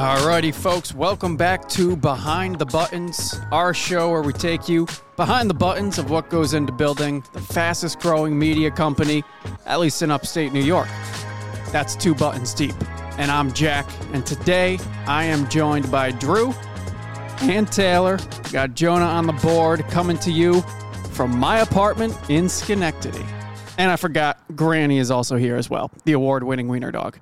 Alrighty, folks, welcome back to Behind the Buttons, our show where we take you behind the buttons of what goes into building the fastest growing media company, at least in upstate New York. That's two buttons deep. And I'm Jack, and today I am joined by Drew and Taylor. Got Jonah on the board coming to you from my apartment in Schenectady. And I forgot, Granny is also here as well, the award winning wiener dog.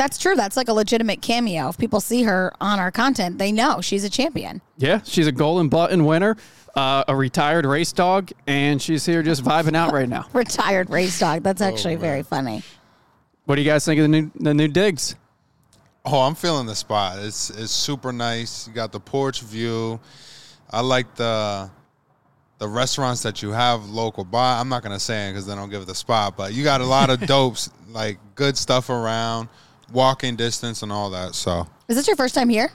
That's true. That's like a legitimate cameo. If people see her on our content, they know she's a champion. Yeah, she's a golden button winner, uh, a retired race dog, and she's here just vibing out right now. Retired race dog. That's actually very funny. What do you guys think of the new the new digs? Oh, I'm feeling the spot. It's it's super nice. You got the porch view. I like the the restaurants that you have local by. I'm not gonna say it because then I'll give it the spot. But you got a lot of dopes, like good stuff around, walking distance and all that. So Is this your first time here?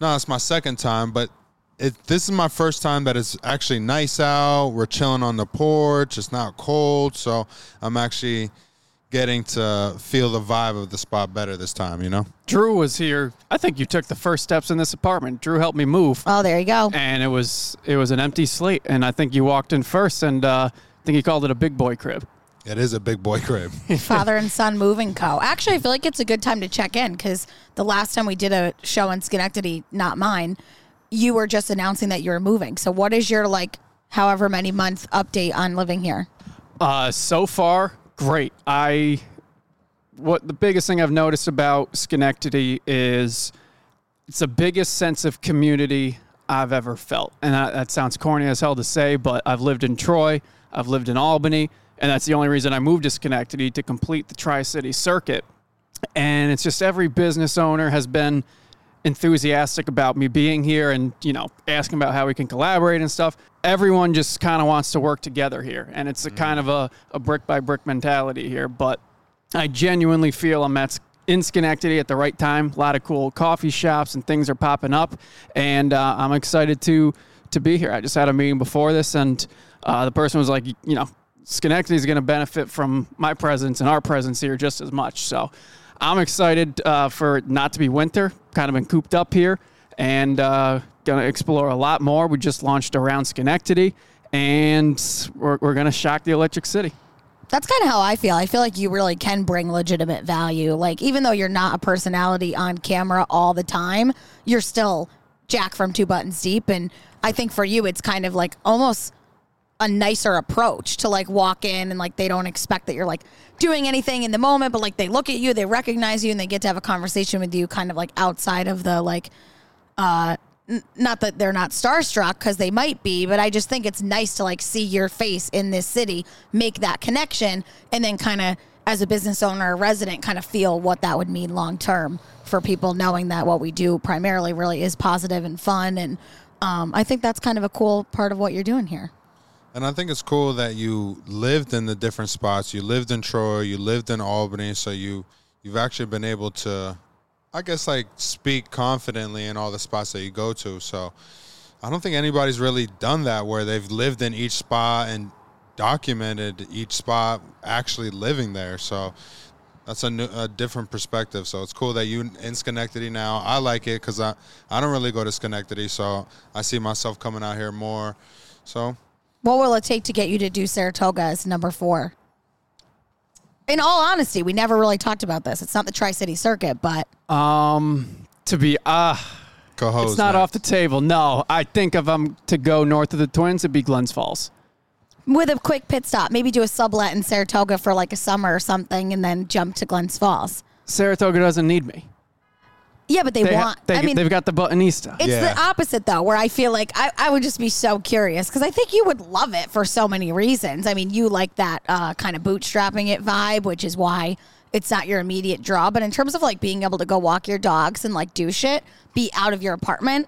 no, it's my second time, but it this is my first time that it's actually nice out. We're chilling on the porch. It's not cold, so I'm actually getting to feel the vibe of the spot better this time. You know. Drew was here. I think you took the first steps in this apartment. Drew helped me move, Oh, there you go. and it was it was an empty slate. And I think you walked in first, and uh, I think he called it a big boy crib. It is a big boy crib. Father and Son Moving Co. Actually, I feel like it's a good time to check in because the last time we did a show in Schenectady, not mine, you were just announcing that you were moving. So, what is your like, however many month update on living here? Uh, so far, great. I what the biggest thing I've noticed about Schenectady is it's the biggest sense of community I've ever felt, and that, that sounds corny as hell to say, but I've lived in Troy, I've lived in Albany, and that's the only reason I moved to Schenectady to complete the Tri City circuit. And it's just every business owner has been enthusiastic about me being here and you know asking about how we can collaborate and stuff. Everyone just kind of wants to work together here. And it's a kind of a, a brick by brick mentality here. But i genuinely feel i'm at in schenectady at the right time. A lot of cool coffee shops and things are popping up. And uh, i'm excited to to be here. I just had a meeting before this and uh, the person was like you know schenectady is going to benefit from my presence and our presence here just as much so I'm excited uh, for it not to be winter. Kind of been cooped up here and uh, going to explore a lot more. We just launched around Schenectady and we're, we're going to shock the Electric City. That's kind of how I feel. I feel like you really can bring legitimate value. Like, even though you're not a personality on camera all the time, you're still Jack from Two Buttons Deep. And I think for you, it's kind of like almost a nicer approach to like walk in and like they don't expect that you're like doing anything in the moment, but like they look at you, they recognize you, and they get to have a conversation with you kind of like outside of the like, uh, n- not that they're not starstruck because they might be, but I just think it's nice to like see your face in this city, make that connection, and then kind of as a business owner or resident, kind of feel what that would mean long term for people knowing that what we do primarily really is positive and fun. And um, I think that's kind of a cool part of what you're doing here. And I think it's cool that you lived in the different spots. You lived in Troy, you lived in Albany, so you you've actually been able to I guess like speak confidently in all the spots that you go to. So I don't think anybody's really done that where they've lived in each spot and documented each spot actually living there. So that's a, new, a different perspective. So it's cool that you in Schenectady now. I like it because I, I don't really go to Schenectady, so I see myself coming out here more. So What will it take to get you to do Saratoga as number four? In all honesty, we never really talked about this. It's not the Tri City Circuit, but Um, to be, uh, co-host. it's not next. off the table. No, I think if I'm to go north of the Twins, it'd be Glens Falls. with a quick pit stop, maybe do a sublet in Saratoga for like a summer or something, and then jump to Glens Falls. Saratoga doesn't need me. Yeah, but they, They ha- want. they, I mean, they've got the Buttonista. It's Yeah. the opposite though, where I feel like I, I would just be so curious because I think you would love it for so many reasons. I mean, you like that uh, kind of bootstrapping it vibe, which is why it's not your immediate draw. But in terms of like being able to go walk your dogs and like do shit, be out of your apartment,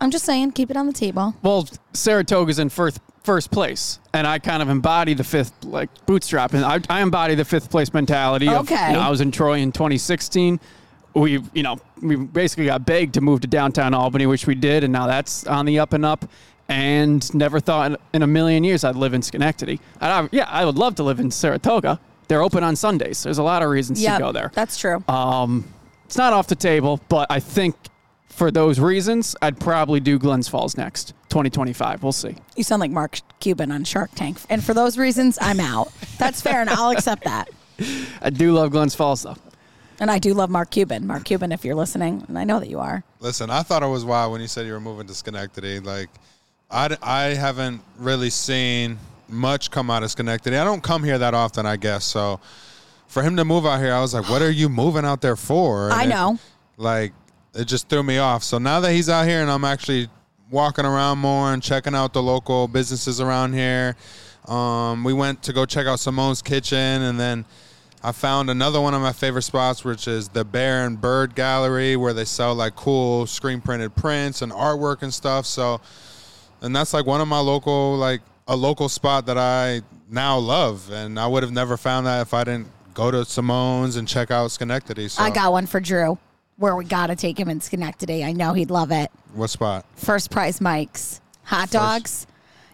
I'm just saying, keep it on the table. Well, Saratoga's in first first place, and I kind of embody the fifth like bootstrap, and I, I embody the fifth place mentality. Of, Okay. you know, I was in Troy in 2016. We, you know, we basically got begged to move to downtown Albany, which we did, and now that's on the up and up. And never thought in, a million years I'd live in Schenectady. I, yeah, I would love to live in Saratoga. They're open on Sundays. There's a lot of reasons Yeah, to go there. that's true. Um, it's not off the table, but I think for those reasons, I'd probably do Glens Falls next, 2025. We'll see. You sound like Mark Cuban on Shark Tank. And for those reasons, I'm out. That's fair, and I'll accept that. I do love Glens Falls though. And I do love Mark Cuban. Mark Cuban, if you're listening, and I know that you are. Listen, I thought it was wild when you said you were moving to Schenectady. Like, I, I haven't really seen much come out of Schenectady. I don't come here that often, I guess. So for him to move out here, I was like, what are you moving out there for? And I it- know. like, it just threw me off. So now that he's out here and I'm actually walking around more and checking out the local businesses around here, um, we went to go check out Simone's Kitchen and then. I found another one of my favorite spots, which is the Bear and Bird Gallery, where they sell like cool screen printed prints and artwork and stuff. So, and that's like one of my local, like a local spot that I now love, and I would have never found that if I didn't go to Simone's and check out Schenectady. So, I got one for Drew where we got to take him in Schenectady. I know he'd love it. what spot? First prize Mike's hot dogs.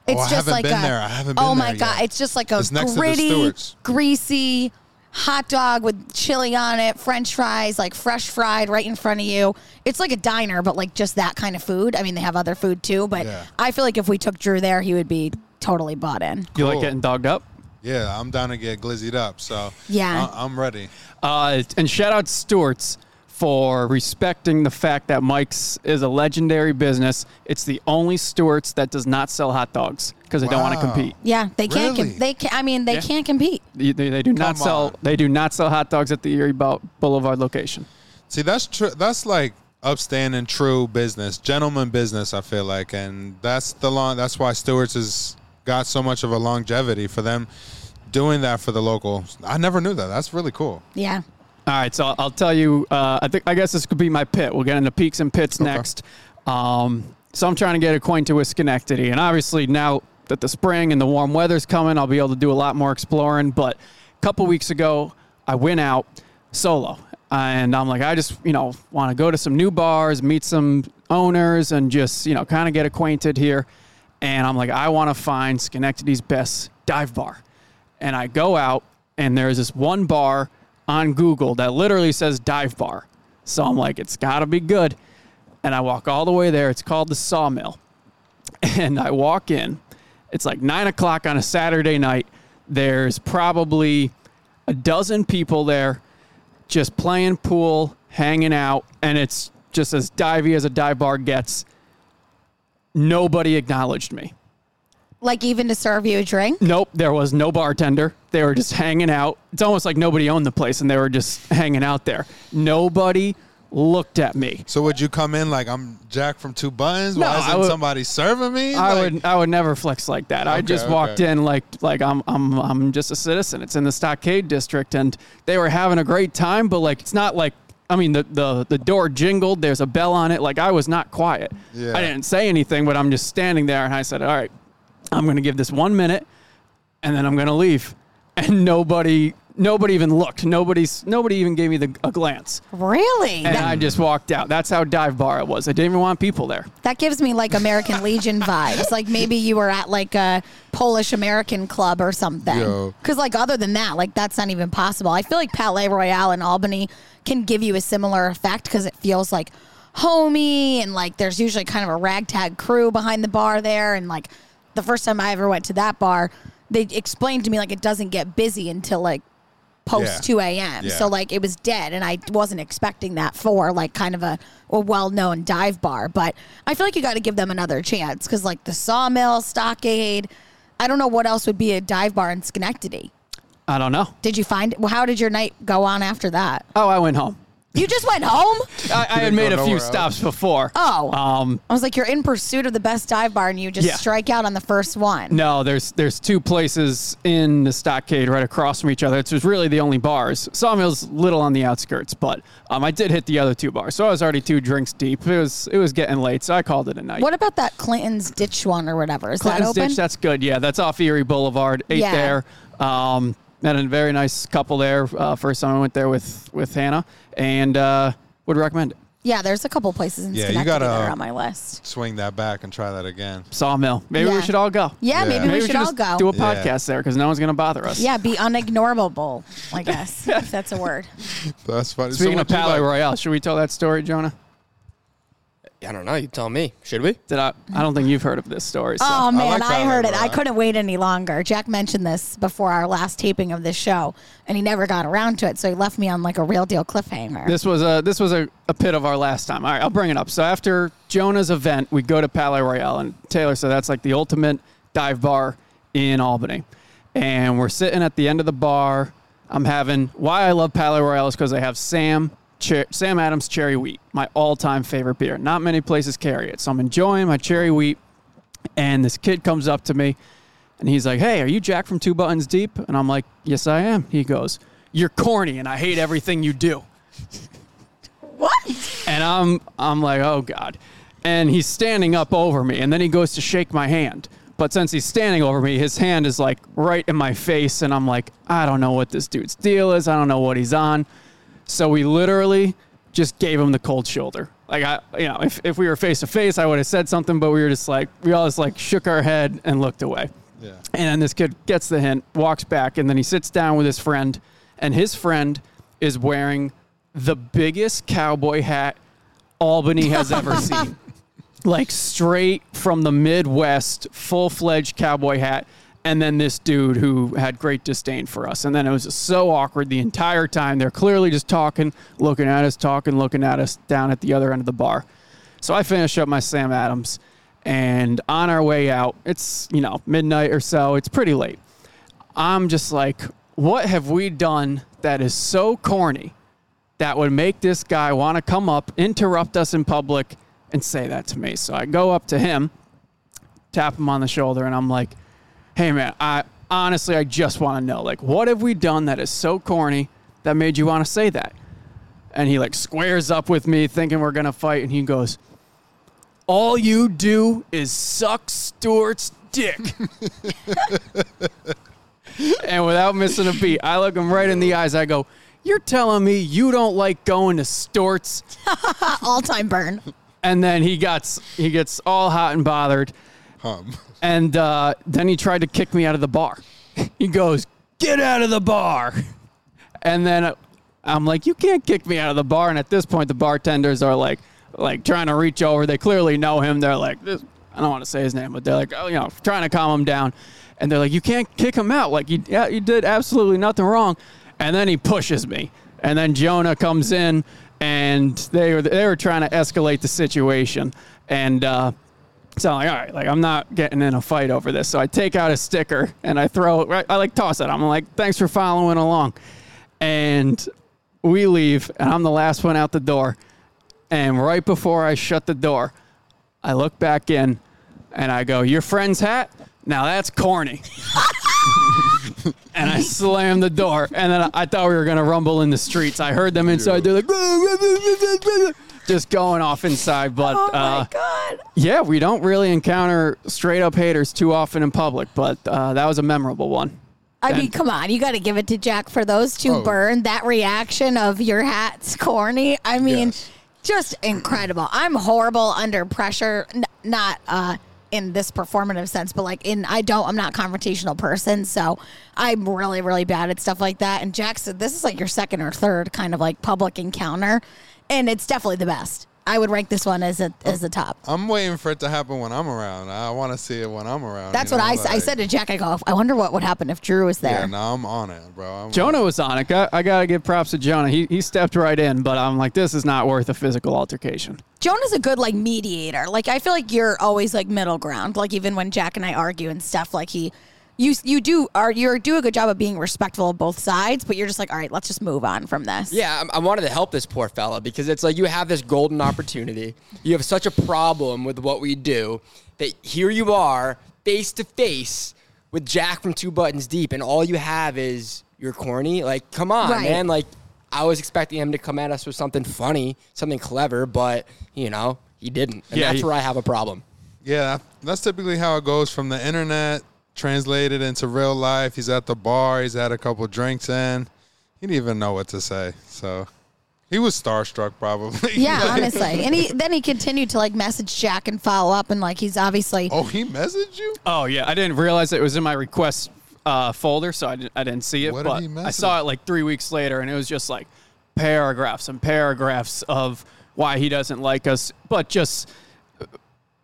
It's Oh, I just haven't like been a, there. I haven't Oh been my there god! yet. It's just like a It's next to the gritty, greasy hot dog with chili on it, French fries, like fresh fried right in front of you. It's like a diner, but like just that kind of food. I mean, they have other food too, but Yeah. I feel like if we took Drew there, he would be totally bought in. You like Cool. getting dogged up? Yeah, I'm down to get glizzied up. So Yeah. I- I'm ready. Uh, and shout out Stewart's for respecting the fact that Mike's is a legendary business. It's the only Stewart's that does not sell hot dogs because they don't want to Wow. compete. Yeah, they can't. com- Really? they can. I mean, they Yeah. can't compete. They, they, they do not Come sell. on. They do not sell hot dogs at the Erie Bou- Boulevard location. See, that's true. That's like upstanding, true business, gentleman business. I feel like, and that's the long. That's why Stewart's has got so much of a longevity for them doing that for the local. I never knew that. That's really cool. Yeah. All right, so I'll, tell you. Uh, I think I guess this could be my pit. We'll get into peaks and pits next. Um, so I'm trying to get acquainted with Schenectady, and obviously now that the spring and the warm weather's coming, I'll be able to do a lot more exploring. But a couple weeks ago, I went out solo, and I'm like, I just you know want to go to some new bars, meet some owners, and just you know kind of get acquainted here. And I'm like, I want to find Schenectady's best dive bar and I go out and there's this one bar on Google that literally says dive bar. So I'm like, it's got to be good. And I walk all the way there. It's called the Sawmill. And I walk in. It's like nine o'clock on a Saturday night. There's probably a dozen people there just playing pool, hanging out, and it's just as divey as a dive bar gets. Nobody acknowledged me. Like even to serve you a drink. Nope, there was no bartender. They were just hanging out. It's almost like nobody owned the place and they were just hanging out there. Nobody looked at me. So would you come in like I'm Jack from Two Buttons? No, Why isn't would- somebody serving me? I Like- would I would never flex like that. I just walked okay. in like like I'm I'm I'm just a citizen. It's in the Stockade district and they were having a great time, but like it's not like I mean the the the door jingled, there's a bell on it. Like I was not quiet. Yeah. I didn't say anything, but I'm just standing there and I said, "All right, I'm going to give this 1 minute and then I'm going to leave." And nobody nobody even looked. Nobody's nobody even gave me the, a glance. Really? And That, I just walked out. That's how dive bar it was. I didn't even want people there. that gives me like American Legion vibes. Like maybe you were at like a Polish American club or something. Because like other than that, like that's not even possible. I feel like Palais Royale in Albany can give you a similar effect because it feels like homey and like there's usually kind of a ragtag crew behind the bar there. And like the first time I ever went to that bar, they explained to me like it doesn't get busy until like post Yeah. 2 a.m. Yeah. So like it was dead and I wasn't expecting that for like kind of a, a well-known dive bar. But I feel like you got to give them another chance because like the Sawmill, Stockade, I don't know what else would be a dive bar in Schenectady. I don't know. Did you find? Well, how did your night go on after that? Oh, I went home. You just went home? I, I had made a few nowhere else? stops before. Oh. Um, I was like, you're in pursuit of the best dive bar, and you just Yeah. strike out on the first one. no, there's there's two places in the stockade right across from each other. It's just really the only bars. Sawmill's little on the outskirts, but um, I did hit the other two bars, so I was already two drinks deep. It was it was getting late, so I called it a night. What about that Clinton's Ditch one or whatever? Is Clinton's that open? Ditch, that's good. Yeah, that's off Erie Boulevard. Ate Yeah. there. Um, met a very nice couple there. Uh, first time I went there with with Hannah, and uh, would recommend it. Yeah, there's a couple places in Yeah, you Schenectady gotta- that are on my list. Swing that back and try that again. Sawmill. Maybe we should all go. Yeah, Yeah. maybe, Maybe we should all just go. do a Yeah. podcast there because no one's going to bother us. yeah, be unignorable, I guess, if that's a word. That's funny. Speaking So of what'd you Palais like? Royale, should we tell that story, Jonah? I don't know. You tell me. Should we? Did I? I don't think you've heard of this story. So. Oh man, like I, heard it. I couldn't wait any longer. Jack mentioned this before our last taping of this show, and he never got around to it, so he left me on like a real deal cliffhanger. This was a this was a, a pit of our last time. All right, I'll bring it up. So after Jonah's event, we go to Palais Royale, and Taylor said that's like the ultimate dive bar in Albany. And we're sitting at the end of the bar. I'm having why I love Palais Royale is because they have Sam Cher- Sam Adams Cherry Wheat, my all-time favorite beer. Not many places carry it, so I'm enjoying my Cherry Wheat. And this kid comes up to me, and he's like, "Hey, are you Jack from Two Buttons Deep?" And I'm like, "Yes, I am." He goes, "You're corny, and I hate everything you do." what? And I'm I'm like, oh God. And he's standing up over me, and then he goes to shake my hand. But since he's standing over me, his hand is like right in my face, and I'm like, I don't know what this dude's deal is. I don't know what he's on. So we literally just gave him the cold shoulder. Like I, you know, if, if we were face to face, I would have said something, but we were just like, we all just like shook our head and looked away. Yeah. And then this kid gets the hint, walks back, and then he sits down with his friend, and his friend is wearing the biggest cowboy hat Albany has ever seen. Like straight from the Midwest, full fledged cowboy hat. And then this dude who had great disdain for us. And then it was just so awkward the entire time. They're clearly just talking, looking at us, talking, looking at us down at the other end of the bar. So I finish up my Sam Adams, and on our way out, it's, you know, midnight or so, it's pretty late. I'm just like, what have we done that is so corny that would make this guy want to come up, interrupt us in public, and say that to me? So I go up to him, tap him on the shoulder, and I'm like, hey, man, I honestly, I just want to know, like, what have we done that is so corny that made you want to say that? And he like squares up with me, thinking we're gonna fight, and he goes, "All you do is suck Stewart's dick." and without missing a beat, I look him right in the eyes. I go, "You're telling me you don't like going to Stewart's?" All time burn. And then he gets he gets all hot and bothered, Hum. And uh, then he tried to kick me out of the bar. He goes, "Get out of the bar!" And then uh, I'm like, "You can't kick me out of the bar." And at this point, the bartenders are like, like trying to reach over. They clearly know him. They're like, this, I don't want to say his name, but they're like, oh, you know, trying to calm him down. And they're like, "You can't kick him out. Like, you, yeah, you did absolutely nothing wrong." And then he pushes me, and then Jonah comes in, and they were they were trying to escalate the situation, and. uh so I'm like, all right, like I'm not getting in a fight over this. So I take out a sticker and I throw it. Right, I like toss it. I'm like, thanks for following along, and we leave, and I'm the last one out the door. And right before I shut the door, I look back in, and I go, "Your friend's hat? Now that's corny." and I slammed the door, and then I thought we were gonna rumble in the streets. I heard them inside. They're like, just going off inside, but. Oh my uh, god. yeah, we don't really encounter straight up haters too often in public, but uh, that was a memorable one. I mean, come on, you got to give it to Jack for those two Oh. burn. That reaction of your hat's corny. I mean, Yes. just incredible. I'm horrible under pressure. N- not uh, in this performative sense, but like in I don't. I'm not a confrontational person, so I'm really, really bad at stuff like that. And Jack said this is like your second or third kind of like public encounter, and it's definitely the best. I would rank this one as a as the top. I'm waiting for it to happen when I'm around. I want to see it when I'm around. That's what know, I, s- I like- said to Jack. I go, I wonder what would happen if Drew was there. Yeah, no, I'm on it, bro. I'm Jonah was on it. I, I got to give props to Jonah. He, he stepped right in, but I'm like, this is not worth a physical altercation. Jonah's a good like mediator. Like I feel like you're always like middle ground. Like even when Jack and I argue and stuff, like he, you you do are you do a good job of being respectful of both sides, but you're just like, all right, let's just move on from this. Yeah, I, I wanted to help this poor fella because it's like you have this golden opportunity. You have such a problem with what we do that here you are face to face with Jack from Two Buttons Deep, and all you have is you're corny. Like, come on, Right. man. Like, I was expecting him to come at us with something funny, something clever, but you know he didn't, and Yeah, that's he- where I have a problem. Yeah, that's typically how it goes from the internet translated into real life. He's at the bar. He's had a couple drinks in. He didn't even know what to say. So He was starstruck, probably. Yeah, honestly. And he then he continued to like message Jack and follow up, and like he's obviously oh, he messaged you? Oh yeah, I didn't realize it was in my request uh, folder, so I didn't, I didn't see it. What did but he I saw it like three weeks later, and it was just like paragraphs and paragraphs of why he doesn't like us, but just uh,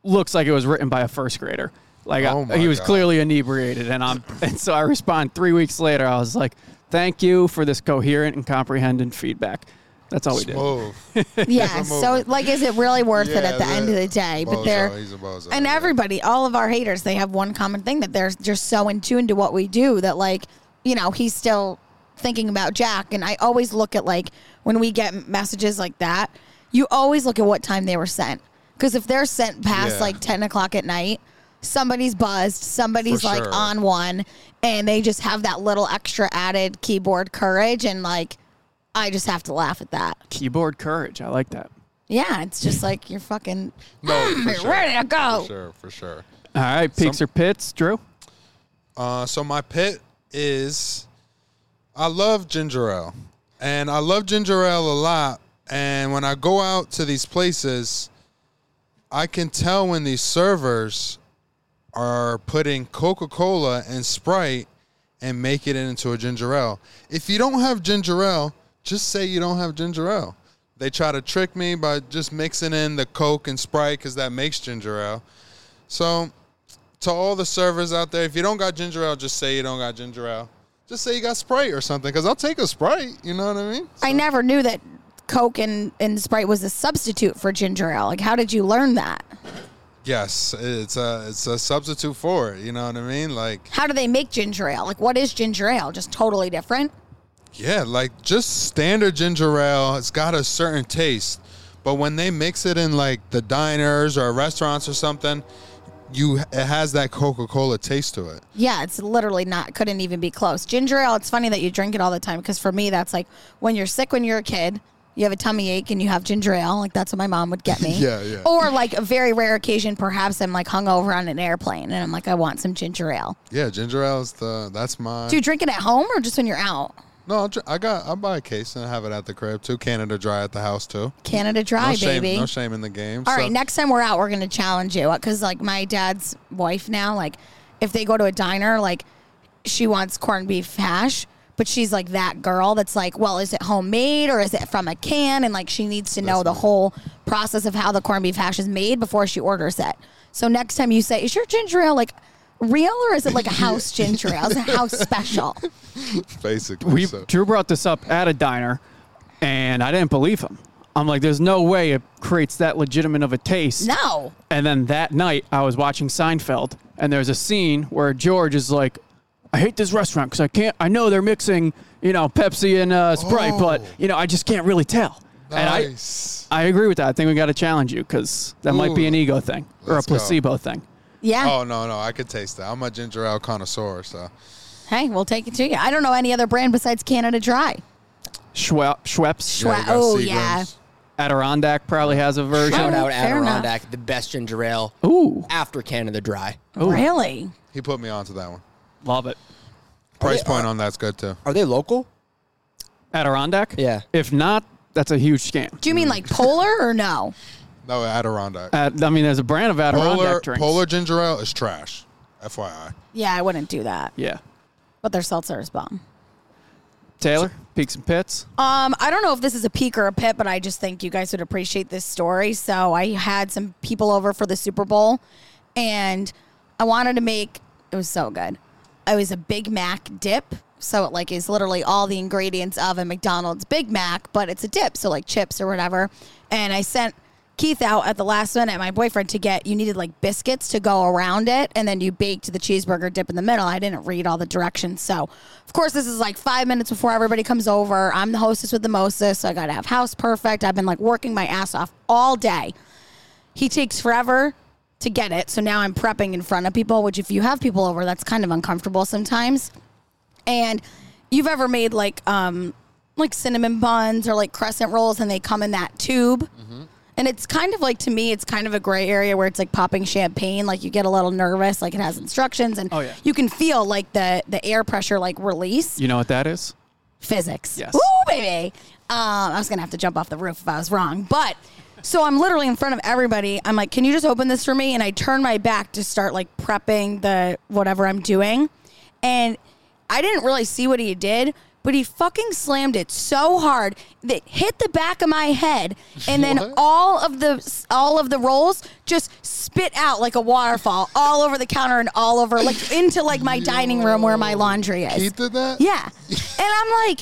looks like it was written by a first grader. Like Oh I, he was God. clearly inebriated, and I'm and so I respond three weeks later. I was like, "Thank you for this coherent and comprehending feedback." That's all we did. Smooth. yeah. So like, is it really worth it at the end of the day? But bozo, they're he's a bozo, and yeah. everybody, all of our haters, they have one common thing that they're just so in tune to what we do that like, you know, he's still thinking about Jack. And I always look at like when we get messages like that, you always look at what time they were sent. Because if they're sent past Yeah. like ten o'clock at night, somebody's buzzed, somebody's For like sure. on one, and they just have that little extra added keyboard courage and like I just have to laugh at that. Keyboard courage. I like that. Yeah, it's just like you're fucking No, for you're sure. ready to go. For sure, for sure. All right, peaks Some- or pits, Drew. Uh, so my pit is I love ginger ale, and I love ginger ale a lot. And when I go out to these places, I can tell when these servers are putting Coca Cola and Sprite and make it into a ginger ale. If you don't have ginger ale, just say you don't have ginger ale. They try to trick me by just mixing in the Coke and Sprite because that makes ginger ale. So to all the servers out there, if you don't got ginger ale, just say you don't got ginger ale. Just say you got Sprite or something, because I'll take a Sprite. You know what I mean? I never knew that Coke and, and Sprite was a substitute for ginger ale. Like, how did you learn that? Yes, it's a it's a substitute for it. You know what I mean? Like How do they make ginger ale? Like, what is ginger ale? Just totally different? yeah, like just standard ginger ale. It's got a certain taste, but when they mix it in like the diners or restaurants or something, you it has that Coca Cola taste to it. Yeah, it's literally not, couldn't even be close. Ginger ale, it's funny that you drink it all the time because for me, that's like when you're sick when you're a kid, you have a tummy ache and you have ginger ale. Like, that's what my mom would get me. Yeah, yeah. Or like a very rare occasion, perhaps I'm like hungover on an airplane and I'm like, I want some ginger ale. Yeah, ginger ale is the that's my. Do you drink it at home or just when you're out? No, I'll dr- I got I buy a case and I have it at the crib too. Canada Dry at the house too. Canada Dry, no shame, baby. no shame in the game. All So- right, next time we're out, we're gonna challenge you because like my dad's wife now, like if they go to a diner, like she wants corned beef hash, but she's like that girl that's like, well, is it homemade or is it from a can? And like she needs to know the whole process of how the corned beef hash is made before she orders it. So next time you say, is your ginger ale like real or is it like a house ginger ale? Is it house special? basically. We so. Drew brought this up at a diner, and I didn't believe him. I'm like, there's no way it creates that legitimate of a taste. No. And then that night, I was watching Seinfeld, and there's a scene where George is like, "I hate this restaurant because I can't. I know they're mixing, you know, Pepsi and uh, Sprite, but Oh. you know, I just can't really tell." And I, Nice. I agree with that. I think we got to challenge you because that might be an ego thing or a Let's go. placebo thing. Yeah. Oh no, no, I could taste that. I'm a ginger ale connoisseur, so Hey, we'll take it to you. I don't know any other brand besides Canada Dry. Schwe- Schweppes, Schwe- you got oh, Seagram's. yeah. Adirondack probably has a version. Shout Oh, out fair enough. Adirondack, the best ginger ale Ooh, after Canada Dry. Ooh. Really? He put me onto that one. Love it. Price they- point on that's good too. Are they local? Adirondack. Yeah. If not, that's a huge scam. Do you mean like polar or no? No, Adirondack. Uh, I mean, there's a brand of Adirondack Polar, drinks. Polar ginger ale is trash. FYI. Yeah, I wouldn't do that. Yeah. But their seltzer is bomb. Taylor, peaks and pits. Um, I don't know if this is a peak or a pit, but I just think you guys would appreciate this story. So I had some people over for the Super Bowl, and I wanted to make it was so good. It was a Big Mac dip. So it like is literally all the ingredients of a McDonald's Big Mac, but it's a dip, so like chips or whatever. And I sent Keith out at the last minute, my boyfriend, to get you needed like biscuits to go around it, and then you baked the cheeseburger dip in the middle. I didn't read all the directions, so of course this is like five minutes before everybody comes over. I'm the hostess with the mostess, so I got to have house perfect. I've been like working my ass off all day. He takes forever to get it, so now I'm prepping in front of people. Which, if you have people over, that's kind of uncomfortable sometimes. And you've ever made like um like cinnamon buns or like crescent rolls and they come in that tube. And it's kind of like to me, it's kind of a gray area where it's like popping champagne. Like you get a little nervous, like it has instructions, and Oh, yeah. you can feel like the the air pressure like release. You know what that is? physics. Yes. Woo, baby. Um, I was gonna have to jump off the roof if I was wrong, but so I'm literally in front of everybody. I'm like, "Can you just open this for me?" And I turn my back to start like prepping the whatever I'm doing, and I didn't really see what he did. But he fucking slammed it so hard that hit the back of my head, and then What? all of the all of the rolls just spit out like a waterfall all over the counter and all over like into like my dining room where my laundry is. Keith did that. Yeah. And I'm like,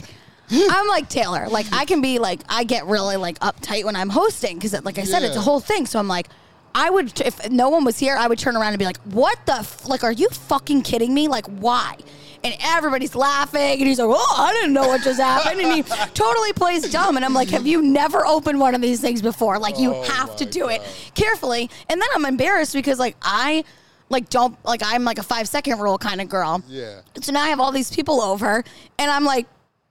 I'm like Taylor. Like I can be like I get really like uptight when I'm hosting because like I said, it's a whole thing. So I'm like. I would, if no one was here, I would turn around and be like, "What the? F- like, are you fucking kidding me? Like, why?" And everybody's laughing, and he's like, "Oh, I didn't know what just happened," and he totally plays dumb. And I'm like, "Have you never opened one of these things before? Like, you Oh have to my do it God. carefully." And then I'm embarrassed because like I, like don't like I'm like a five second rule kind of girl. Yeah. So now I have all these people over, and I'm like,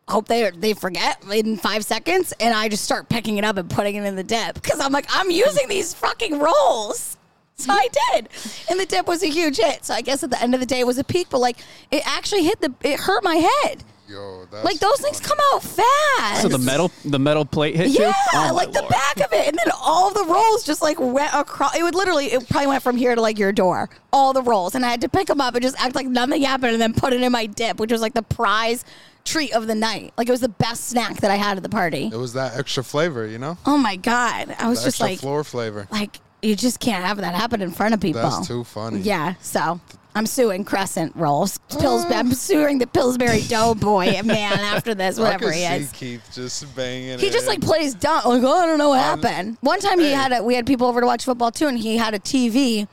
hope they they forget in five seconds, and I just start picking it up and putting it in the dip because I'm like, I'm using these fucking rolls. So I did, and the dip was a huge hit. So I guess at the end of the day, it was a peak, but like it actually hit the, it hurt my head. Yo, that's Like those things come out fast. So the metal the metal plate hit you? Yeah, Oh, like the Lord. back of it, and then all the rolls just like went across. It would literally, it probably went from here to like your door. All the rolls, and I had to pick them up and just act like nothing happened, and then put it in my dip, which was like the prize treat of the night. Like it was the best snack that I had at the party. It was that extra flavor, you know. Oh my god, I was The just extra like, floor flavor. like you just can't have that happen in front of people. That's too funny. Yeah, so. I'm suing Crescent Rolls. Pills, I'm suing the Pillsbury Doughboy man after this, I whatever could he see is. Keith just banging. He it just in. like plays dumb. Like, oh, I don't know what Um, happened. One time he hey. had a, we had people over to watch football too, and he had a TV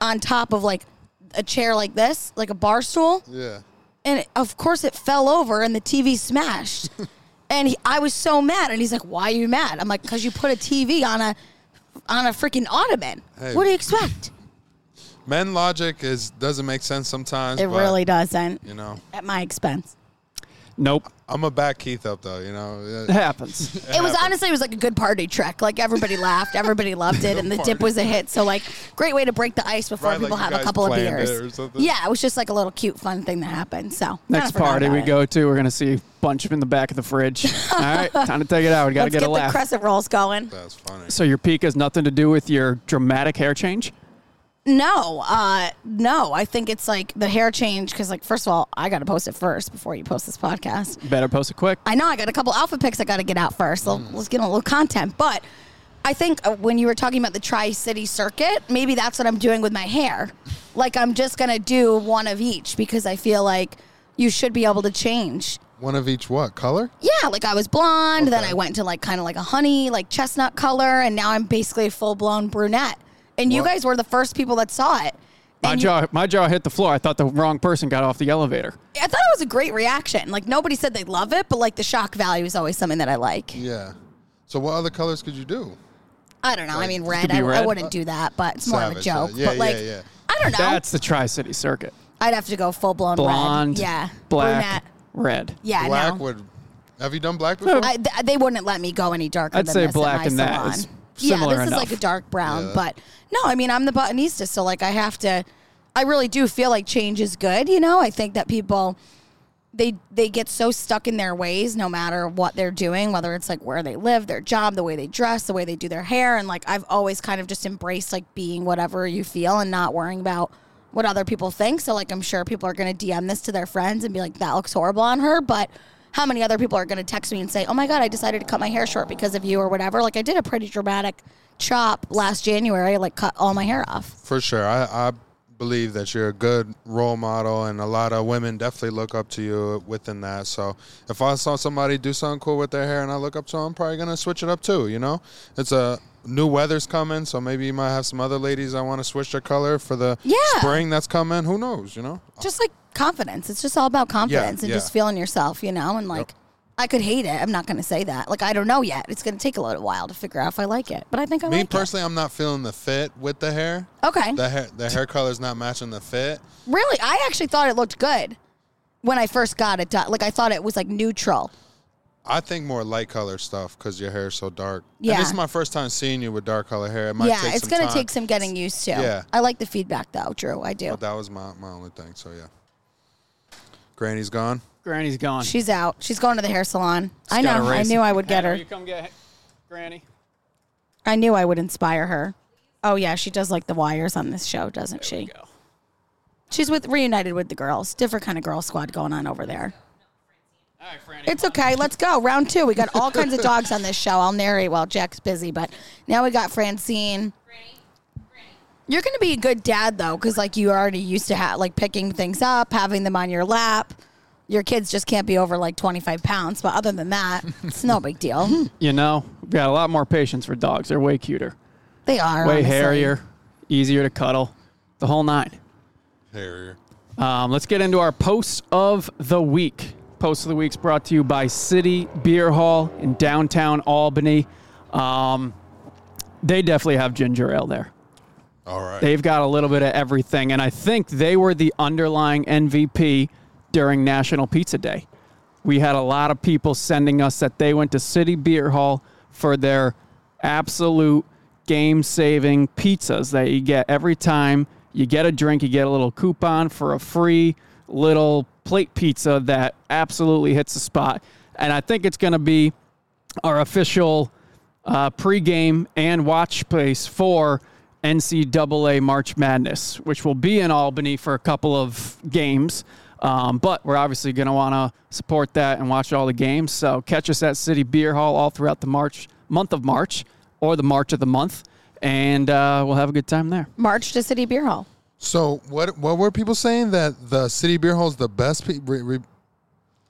on top of like a chair like this, like a bar stool, Yeah. And it, of course it fell over and the TV smashed. and he, I was so mad, and he's like, "Why are you mad?" I'm like, "Cause you put a TV on a on a freaking ottoman. Hey. What do you expect?" Men logic is doesn't make sense sometimes. It but, really doesn't. You know, At my expense. Nope. I'm a back Keith up though. You know. It happens. It was happens. honestly it was like a good party trick. Like everybody laughed, everybody loved it, and the dip was a hit. So like great way to break the ice before Right, people you have a couple of beers. it or? Yeah, it was just like a little cute fun thing that happened. So Next party we it. go to, we're gonna see a bunch of in the back of the fridge. All right, time to take it out. We gotta Let's get, get, a the laugh. crescent rolls going. That's funny. so your peak has nothing to do with your dramatic hair change. No, uh, no. I think it's like the hair change because, like, first of all, I got to post it first before you post this podcast. Better post it quick. I know I got a couple alpha picks I got to get out first. So let's get a little content. But I think uh, when you were talking about the Tri City circuit, maybe that's what I'm doing with my hair. Like I'm just gonna do one of each because I feel like you should be able to change. One of each what color? Yeah, like I was blonde, then I went to like kind of like a honey, like chestnut color, and now I'm basically a full blown brunette. And you What? guys were the first people that saw it. My And you- jaw, my jaw hit the floor. I thought the wrong person got off the elevator. I thought it was a great reaction. Like nobody said they love it, but like the shock value is always something that I like. Yeah. So what other colors could you do? I don't know. I mean, red. could be I, I red. wouldn't do that, but it's more of a Savage, joke. uh, yeah, but like, yeah, yeah. I don't know. That's the Tri City Circuit. I'd have to go full blown Blonde, red. Yeah, black, brunette. red. Yeah, black no. would. Have you done black before? I, th- they wouldn't let me go any darker I'd than say this black my and that salon. is yeah, this enough. is like a dark brown, Yeah. but no, I mean I'm the Buttonista, so like I have to. I really do feel like change is good. You know, I think that people they they get so stuck in their ways no matter what they're doing whether it's like where they live their job the way they dress the way they do their hair and like i've always kind of just embraced like being whatever you feel and not worrying about what other people think so like i'm sure people are going to dm this to their friends and be like that looks horrible on her but how many other people are going to text me and say oh my god i decided to cut my hair short because of you or whatever like i did a pretty dramatic chop last january like cut all my hair off For sure. I, I believe that you're a good role model, and a lot of women definitely look up to you within that. So if I saw somebody do something cool with their hair and I look up to them, I'm probably gonna switch it up too. You know, it's a new weather's coming, so maybe you might have some other ladies that want to switch their color for the Yeah. spring that's coming. Who knows? You know. just like confidence. It's just all about confidence and yeah. just feeling yourself, you know. And like, I could hate it. I'm not going to say that. Like, I don't know yet. It's going to take a little while to figure out if I like it, but I think I Me like personally, I'm not feeling the fit with the hair. Okay, The hair, the hair color's not matching the fit. really, I actually thought it looked good when I first got it done. Like, I thought it was like neutral. I think more light color stuff because your hair is so dark. Yeah. And this is my first time seeing you with dark color hair. It might yeah, take it's some going to time, take some getting used to. Yeah. I like the feedback though, Drew. I do. But that was my, my only thing. So yeah. Granny's gone. Granny's gone. She's out. She's going to the hair salon. I know. I knew I would get Hannah, her. You come get Granny. I knew I would inspire her. Oh yeah, she does like the wires on this show, doesn't There we she? go. She's with reunited with the girls. Different kind of girl squad going on over there. All right, Franny. It's okay. Let's go. Round two. We got all kinds of dogs on this show. I'll narrate while Jack's busy, but now we got Francine. You're going to be a good dad though, because like you already used to have like picking things up, having them on your lap. Your kids just can't be over like 25 pounds, but other than that, it's no big deal. You know, we got a lot more patience for dogs. They're way cuter, They are way honestly. hairier, easier to cuddle, the whole nine. Harrier. Um, let's get into our post of the week. Post of the week's brought to you by City Beer Hall in downtown Albany. Um, they definitely have ginger ale there. All right. They've got a little bit of everything, and I think they were the underlying MVP during National Pizza Day. We had a lot of people sending us that they went to City Beer Hall for their absolute game saving pizzas that you get every time you get a drink, you get a little coupon for a free little plate pizza that absolutely hits the spot. And I think it's going to be our official uh, pregame and watch place for NCAA March Madness, which will be in Albany for a couple of games. Um, but we're obviously going to want to support that and watch all the games. So catch us at City Beer Hall all throughout the March month of March or the March of the month, and uh, we'll have a good time there. March to City Beer Hall. So what? What were people saying that the City Beer Hall is the best? Pe- re- re-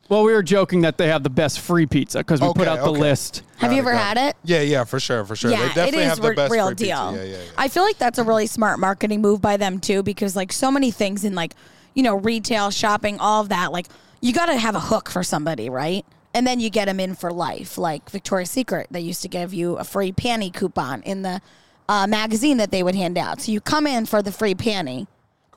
Well, we were joking that they have the best free pizza because we put out the okay. list. Have you Got it, ever had it? yeah, yeah, for sure, for sure. Yeah, they definitely it is have the re- best real deal. Yeah, yeah, yeah. I feel like that's a really smart marketing move by them too, because like so many things in like you know retail, shopping, all of that, like you got to have a hook for somebody, right? And then you get them in for life. Like Victoria's Secret, they used to give you a free panty coupon in the uh, magazine that they would hand out. So you come in for the free panty,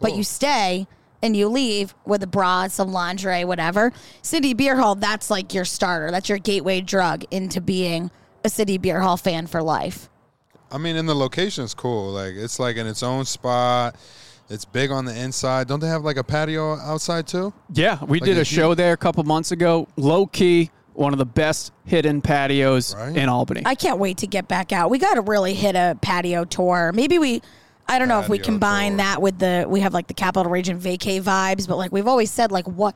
but Cool. you stay and you leave with a bra, some lingerie, whatever. City Beer Hall, that's like your starter. That's your gateway drug into being a City Beer Hall fan for life. I mean, and the location is cool. Like it's like in its own spot. It's big on the inside. Don't they have like a patio outside too? Yeah, we did a a show there a couple months ago. Low key, one of the best hidden patios Right. in Albany. I can't wait to get back out. We got to really hit a patio tour. Maybe we, I don't know if we combine tour. that with the, we have like the Capital Region vacay vibes, but like we've always said, like what,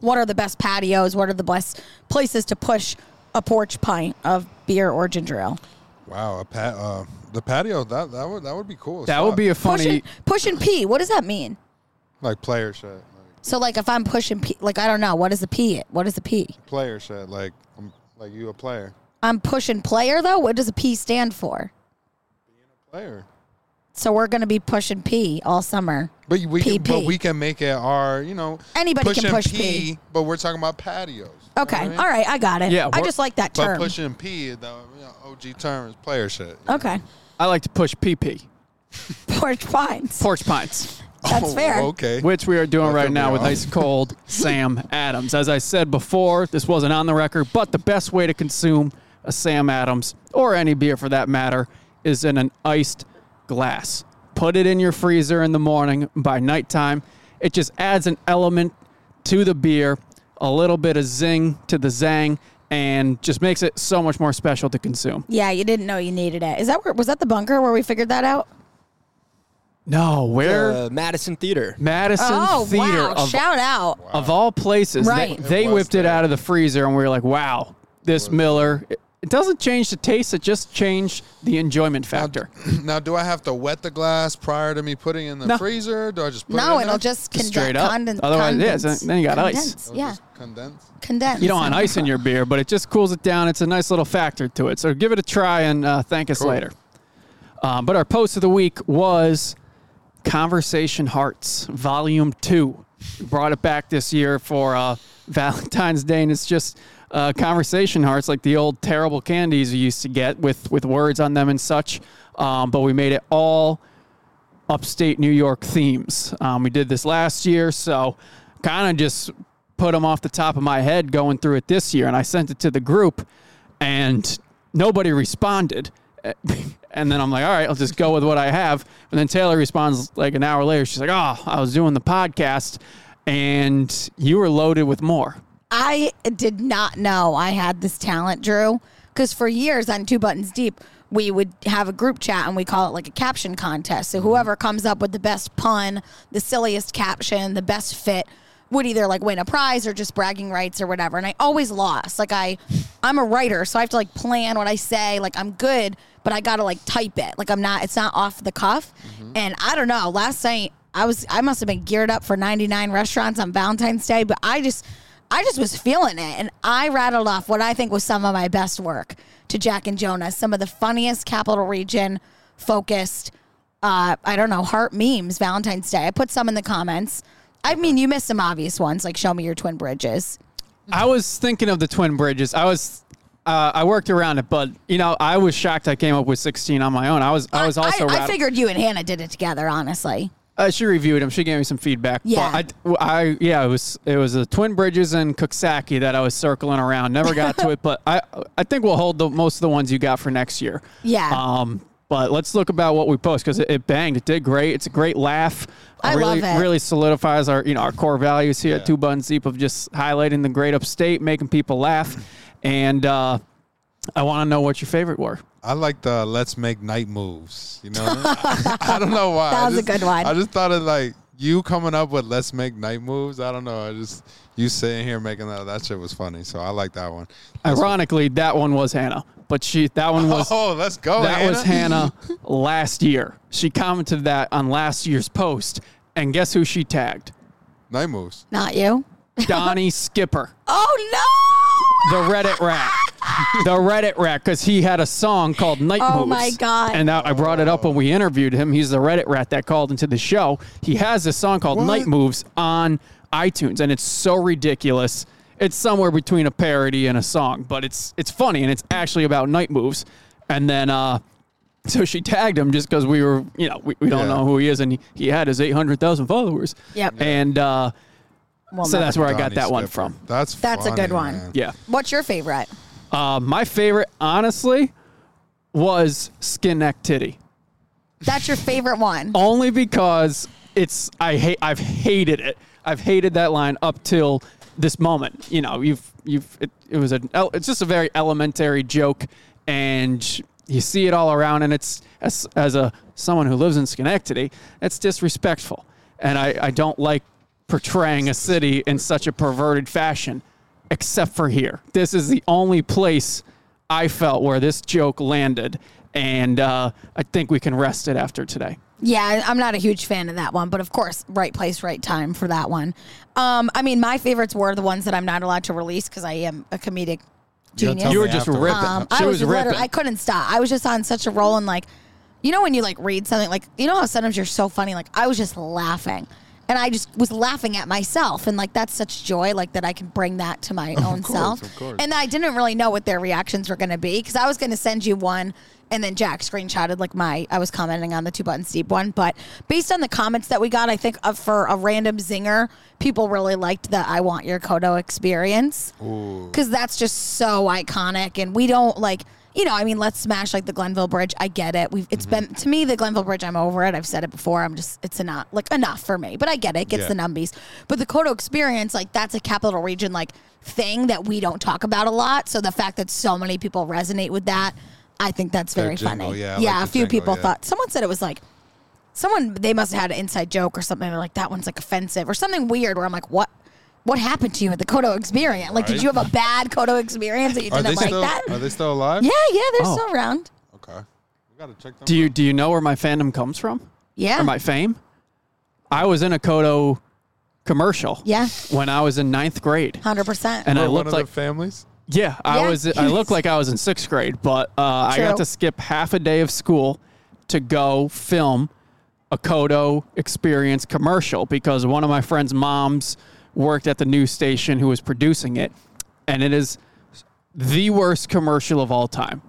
what are the best patios? What are the best places to push a porch pint of beer or ginger ale? Wow, a pat. Uh, the patio that that would that would be cool. as that would be a funny. Pushing, pushing P. What does that mean? like player shit. Like So like if I'm pushing P, like I don't know, what is the P? What is the P? player shit. Like um, like you a player. I'm pushing player though. What does a P stand for? Being a player. So we're gonna be pushing P all summer. But we can, PP. but we can make it our you know Anybody can push P, P. But we're talking about patios. Okay, You know I mean? all right, I got it. Yeah, I just like that But term. pushing P, the you know, OG term is player shit. Okay, I like to push PP, porch pines. porch pints, That's Oh, fair. Okay. which we are doing That right now with ice cold Sam Adams. As I said before, this wasn't on the record, but the best way to consume a Sam Adams or any beer for that matter is in an iced glass. Put it in your freezer in the morning. By nighttime, it just adds an element to the beer, a little bit of zing to the zang, and just makes it so much more special to consume. Yeah, you didn't know you needed it. Is that where was that the bunker where we figured that out? No, where Uh, Madison Theater. Madison oh Theater wow! of Shout out. of all places, Right. they, they It was whipped it there. out of the freezer, and we were like, "Wow, this Miller." It, it doesn't change the taste; it just changed the enjoyment factor. now, do I have to wet the glass prior to me putting it in the No. freezer? Do I just put it No, in it'll there? just Just condense. straight up. Conden- Otherwise, yeah, condense. so then you got ice. Condense, It'll Yeah, just condense. condense. You don't want ice in your beer, but it just cools it down. It's a nice little factor to it. So give it a try and uh, thank us Cool. later. Um, but our post of the week was Conversation Hearts, Volume 2. We brought it back this year for uh, Valentine's Day, and it's just uh, Conversation Hearts, like the old terrible candies you used to get with, with words on them and such. Um, but we made it all upstate New York themes. Um, we did this last year, so kind of just put them off the top of my head going through it this year. And I sent it to the group, and nobody responded. And then I'm like, all right, I'll just go with what I have. And then Taylor responds like an hour later. She's like, oh, I was doing the podcast and you were loaded with more. I did not know I had this talent, Drew, because for years on Two Buttons Deep, we would have a group chat and we call it like a caption contest. So mm-hmm. whoever comes up with the best pun, the silliest caption, the best fit would either like win a prize or just bragging rights or whatever. And I always lost. Like I I'm a writer, so I have to like plan what I say. Like I'm good, but I got to like type it. Like I'm not it's not off the cuff. And I don't know, last night I was I must have been geared up for 99 restaurants on Valentine's Day, but I just I just was feeling it and I rattled off what I think was some of my best work to Jack and Jonah, some of the funniest capital region focused uh I don't know, heart memes Valentine's Day. I put some in the comments. I mean, you missed some obvious ones like show me your twin bridges. I was thinking of the Twin Bridges. I was. Uh, I worked around it, but you know, I was shocked I came up with 16 on my own. I was, I was also. I, I figured you and Hannah did it together, honestly. Uh, she reviewed them. She gave me some feedback. Yeah. I, I, yeah, it was it was the Twin Bridges and Coxsackie that I was circling around. Never got to it, but I I think we'll hold the most of the ones you got for next year. Yeah. Um. But let's look about what we post because it, it banged. It did great. It's a great laugh. I really, love it. Really solidifies our you know our core values here at Two Buttons Deep of just highlighting the great upstate, making people laugh, and uh, I want to know what your favorite were. I like the let's make night moves. You know, I, I don't know why. That I was a just- good one. I just thought of like you coming up with let's make night moves. I don't know. I just you sitting here making that that shit was funny. So I like that one. That's- Ironically, that one was Hannah, but she that one was oh, let's go. That was Hannah. Hannah last year. She commented that on last year's post, and guess who she tagged? Night moves. Not you. Donnie Skipper, Oh no! the Reddit rat. The Reddit rat, because he had a song called Night Oh Moves. my God. And that, I brought it up when we interviewed him. He's the Reddit rat that called into the show. He has a song called What? Night Moves on iTunes, and it's so ridiculous. It's somewhere between a parody and a song, but it's it's funny and it's actually about night moves. And then uh, so she tagged him just because we were, you know, we, we don't Yeah. know who he is, and he, he had his 800,000 followers. Yep. And uh, Well, so that's where I got Donnie that one Skipper. from. That's That's a good one. man. Yeah. What's your favorite? Uh, my favorite, honestly, was Skin Neck Titty. That's your favorite one. Only because it's I hate I've hated it. I've hated that line up till this moment. You know, you've you've it, it was a it's just a very elementary joke, and you see it all around, and it's as as a someone who lives in Schenectady, it's disrespectful, and I I don't like portraying a city in such a perverted fashion, except for here. This is the only place I felt where this joke landed, and uh, I think we can rest it after today. Yeah, I- I'm not a huge fan of that one, but of course, right place, right time for that one. Um, I mean, my favorites were the ones that I'm not allowed to release because I am a comedic genius. You were just afterwards. ripping. Um, she I was, was, literally, ripping. I couldn't stop. I was just on such a roll and like, you know, when you like read something, like you know how sometimes you're so funny. Like I was just laughing, and I just was laughing at myself, and like that's such joy, like that I can bring that to my own course, self. of course. And I didn't really know what their reactions were going to be because I was going to send you one. And then Jack screenshotted like my I was commenting on the two buttons deep one, but based on the comments that we got, I think uh, for a random zinger, people really liked the I want your Kodo experience. Because that's just so iconic. And we don't like you know i mean let's smash like the glenville bridge. I get it. We've it's been to me the glenville bridge i'm over it. I've said it before. I'm just it's not like enough for me. But i get it. It gets Yeah. the numbies. But the kodo experience like that's a capital region like thing that we don't talk about a lot. So the fact that so many people resonate with that i think that's very jingle, funny yeah, I yeah like a few jingle, people yeah. thought someone said it was like someone they must have had an inside joke or something they're like that one's like offensive or something weird where i'm like what what happened to you at the Kodo experience? Like, did you have a bad Kodo experience that you Are didn't they like still that? Are they still alive? Yeah, yeah, they're Oh. still around. Okay. We gotta check them. Do you do you know where my fandom comes from? Yeah. Or my fame? I was in a Kodo commercial. Yeah. When I was in ninth grade, Hundred percent. and I We're one looked of like the families. Yeah, I Yeah. was. I looked like I was in sixth grade, but uh, I got to skip half a day of school to go film a Kodo experience commercial because one of my friend's moms worked at the news station who was producing it, and it is the worst commercial of all time.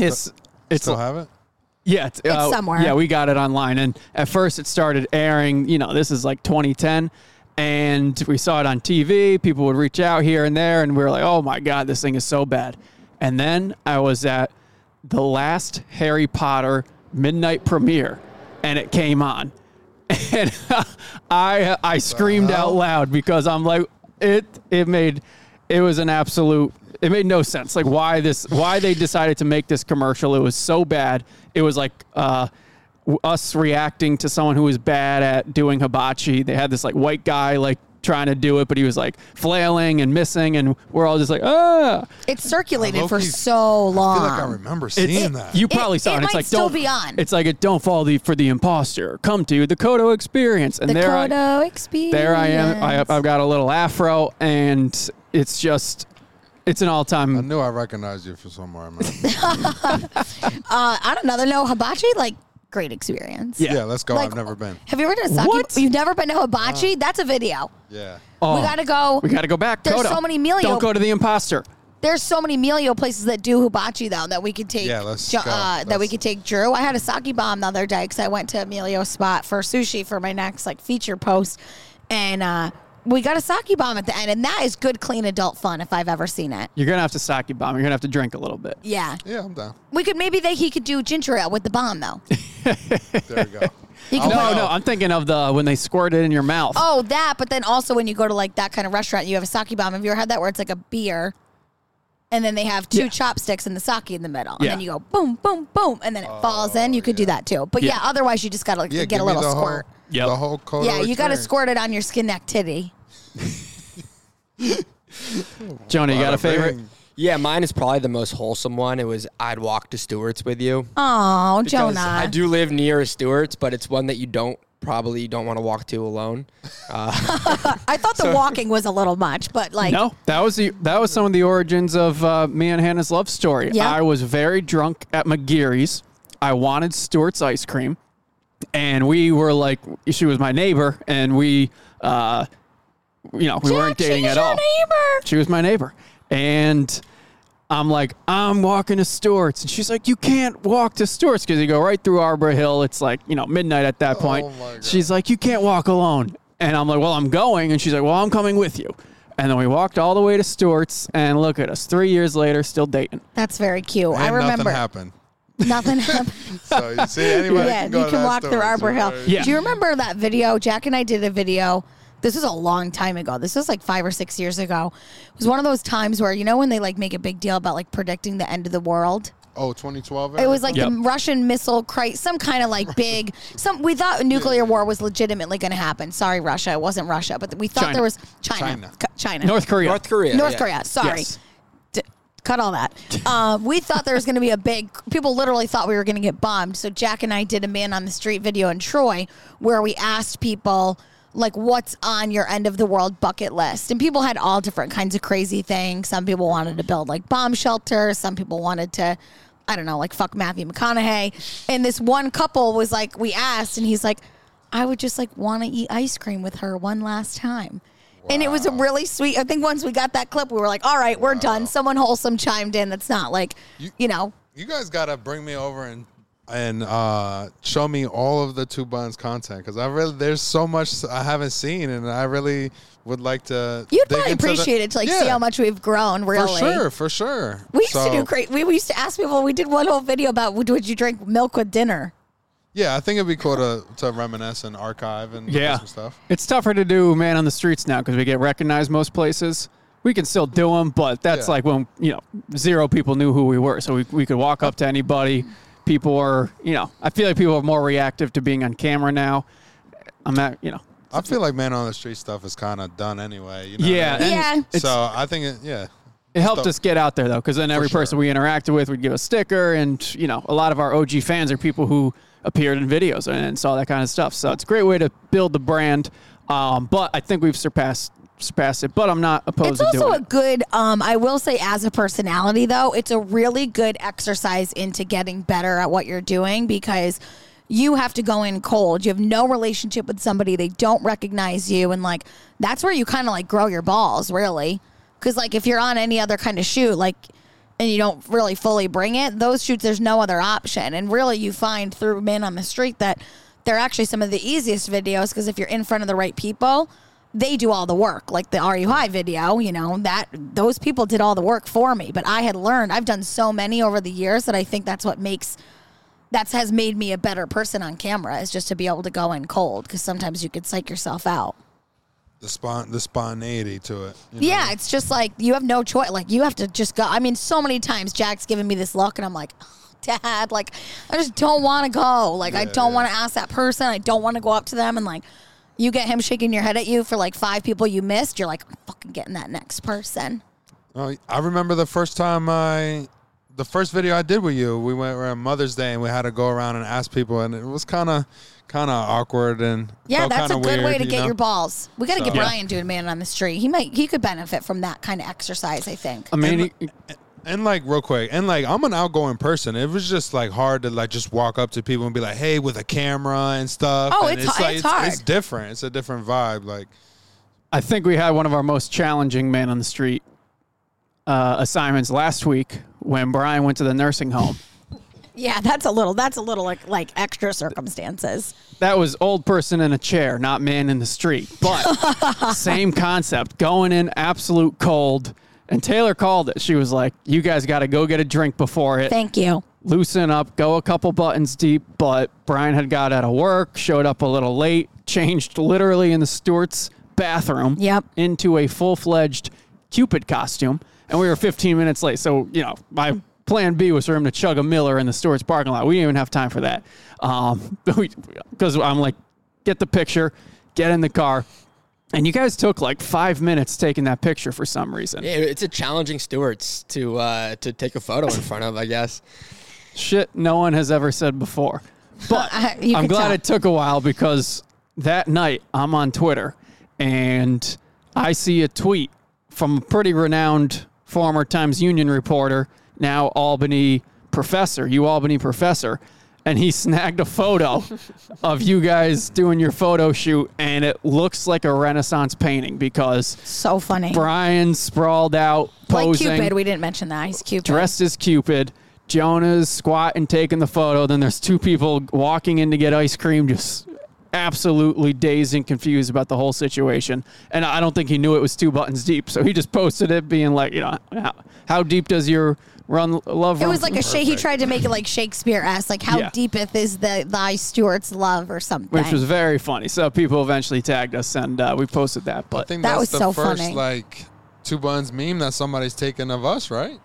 It's it's Still have it? yeah, it's, uh, somewhere. Yeah, we got it online, and at first it started airing. You know, this is like 2010, and we saw it on TV. People would reach out here and there, and we were like, "Oh my god, this thing is so bad." And then I was at the last Harry Potter midnight premiere, and it came on, and I I screamed out loud because I'm like it it made it was an absolute it made no sense. Like why this why they decided to make this commercial? It was so bad. It was like uh us reacting to someone who was bad at doing hibachi they had this like white guy like trying to do it but he was like flailing and missing and we're all just like ah It circulated for so long. I feel like I remember seeing It's- that. You probably saw it it. It's might like still don't be on. It's like it don't fall the, for the imposter. Come to the Kodo experience, and the there I, Kodo experience. there I am. I, I've got a little afro, and it's just it's an all time I knew I recognized you from somewhere, man. uh, I don't know. The no hibachi, like great experience. Yeah. yeah, let's go. Like- I've never been. Have you ever done a sake? What? You've never been to hibachi? That's a video. Yeah. Oh, We gotta go. We got to go back. There's Kodo. so many Emilio- Don't go to the imposter. There's so many Melio places that do hibachi though that we could take. Yeah, let's Jo- go. Uh, that we could take Drew. I had a sake bomb the other day because I went to Emilio's spot for sushi for my next like feature post, and uh, we got a sake bomb at the end, and that is good, clean adult fun if I've ever seen it. You're gonna have to sake bomb. You're gonna have to drink a little bit. Yeah, Yeah, I'm down. we could maybe they he could do ginger ale with the bomb though. There we go. You Oh, No, wow. no, I'm thinking of the when they squirt it in your mouth. Oh, that. But then also when you go to like that kind of restaurant, you have a sake bomb. Have you ever had that where it's like a beer, and then they have two Yeah. chopsticks and the sake in the middle, and Yeah. then you go boom, boom, boom, and then it falls in. You could do oh, that too. But yeah, Yeah. otherwise you just gotta like, Yeah, get a me little the squirt. Whole, Yep. The whole Kodo yeah, you gotta experience. squirt it on your skin activity. titty. Jonah, you got a favorite? bing. Yeah, mine is probably the most wholesome one. It was I'd walk to Stewart's with you. Oh, Because Jonah. I do live near a Stewart's, but it's one that you don't probably don't want to walk to alone. I thought the walking was a little much, but like, No, that was the that was some of the origins of uh, me and Hannah's love story. Yeah. I was very drunk at McGeary's. I wanted Stewart's ice cream, and we were like, she was my neighbor, and we, uh, you know, we weren't Jack, dating she's at your all. neighbor. She was my neighbor, and I'm like, I'm walking to Stewart's, and she's like, you can't walk to Stewart's because you go right through Arbor Hill. It's like you know midnight at that point. Oh my God. She's like, you can't walk alone, and I'm like, well, I'm going, and she's like, well, I'm coming with you. And then we walked all the way to Stewart's, and look at us, three years later, still dating. That's very cute. I remember nothing happened. nothing happened. So you see, anybody yeah, you can walk through. Arbor Hill. Yeah. Do you remember that video? Jack and I did a video. This was a long time ago. This was like five or six years ago. It was one of those times where you know when they like make a big deal about like predicting the end of the world. Oh, 2012. It was like Yep. the Russian missile crisis, some kind of like big. Some we thought nuclear war was legitimately going to happen. Sorry, Russia. It wasn't Russia, but we thought China. there was China. China. China. North Korea. North Korea. North yeah. Korea. Sorry. Yes. Cut all that. Um, we thought there was going to be a big. People literally thought we were going to get bombed. So Jack and I did a man on the street video in Troy where we asked people like what's on your end of the world bucket list and people had all different kinds of crazy things some people wanted to build like bomb shelters some people wanted to i don't know like fuck matthew mcconaughey and this one couple was like we asked and he's like i would just like want to eat ice cream with her one last time and it was a really sweet. I think once we got that clip, we were like, "All right, we're done." Someone wholesome chimed in. That's not like, you, You- know, You guys gotta bring me over and and uh, show me all of the two buns content because I really there's so much I haven't seen and I really would like to. you'd probably into the- appreciate it to like see how much we've grown. Really, For sure, for sure. We used to do great. We, we used to ask people. We did one whole video about would, would you drink milk with dinner? Yeah, I think it'd be cool to, to reminisce and archive and Yeah. some stuff. It's tougher to do man on the streets now because we get recognized most places. We can still do them, but that's Yeah. like when you know zero people knew who we were, so we we could walk up to anybody. People are, you know, I feel like people are more reactive to being on camera now. I'm not, you know, I feel like man on the street stuff is kind of done anyway. You know yeah, I mean? Yeah. So I think it, yeah. It helped Stuff. us get out there though, because then every sure. person we interacted with would give a sticker, and you know, a lot of our OG fans are people who appeared in videos and saw that kind of stuff. So it's a great way to build the brand. Um, but I think we've surpassed surpassed it. But I'm not opposed It's to also a it. good. Um, I will say, as a personality, though, it's a really good exercise into getting better at what you're doing because you have to go in cold. You have no relationship with somebody. They don't recognize you, and like that's where you kind of like grow your balls, really. Because like if you're on any other kind of shoot, like. And you don't really fully bring it. Those shoots, there's no other option. And really, you find through men on the street that they're actually some of the easiest videos because if you're in front of the right people, they do all the work. Like the Are You High video, you know, that those people did all the work for me. But I had learned, I've done so many over the years that I think that's what makes that has made me a better person on camera is just to be able to go in cold because sometimes you could psych yourself out. The spon the spontaneity to it. you know? Yeah, it's just like you have no choice. Like you have to just go. I mean, so many times Jack's given me this look, and I'm like, Dad, like I just don't want to go. Like I don't yeah. want to ask that person. I don't want to go up to them and like. You get him shaking your head at you for like five people you missed. You're like, I'm fucking getting that next person. Oh, I remember the first time I, the first video I did with you. We went around Mother's Day and we had to go around and ask people, and it was kind of, kind of awkward and Yeah, that's a good weird, way to you get know? your balls. We got to So- get Yeah. Brian doing man on the street. He might, he could benefit from that kind of exercise. I think. I mean, And, and like real quick, and like I'm an outgoing person. It was just like hard to like just walk up to people and be like, "Hey," with a camera and stuff. Oh, and it's- like it's hard. It's different. It's a different vibe. Like I think we had one of our most challenging man on the street uh, assignments last week when Brian went to the nursing home. Yeah, that's a little. That's a little like like extra circumstances. That was old person in a chair, not man in the street. But same concept, going in absolute cold. And Taylor called it. She was like, "You guys got to go get a drink before it. Thank you. loosen up, go a couple buttons deep." But Brian had got out of work, showed up a little late, changed literally in the Stewart's bathroom. Yep. Into a full fledged Cupid costume, and we were 15 minutes late. So you know, my plan B was for him to chug a Miller in the Stewart's parking lot. We didn't even have time for that. Um, because I'm like, get the picture, get in the car. And you guys took like five minutes taking that picture for some reason. Yeah, it's a challenging Stewart's to uh, to take a photo in front of, I guess. Shit no one has ever said before. But You I'm glad tell. it took a while because that night I'm on Twitter and I see a tweet from a pretty renowned former Times Union reporter, now Albany professor, you Albany professor, and he snagged a photo of you guys doing your photo shoot and it looks like a Renaissance painting because So funny. Brian sprawled out like posing Cupid, we didn't mention that. He's Cupid. dressed as Cupid. Jonah's squatting, taking the photo. Then there's two people walking in to get ice cream, just absolutely dazed and confused about the whole situation. And I don't think he knew it was two buttons deep. So he just posted it, being like, you know, how, how deep does your run love It run? was like a shake. He tried to make it like Shakespeare esque, like how Yeah. deepeth is the thy Stuart's love or something. which was very funny. So people eventually tagged us, and uh, we posted that. But I But think That that's was the so first funny. like two buns meme that somebody's taken of us, right?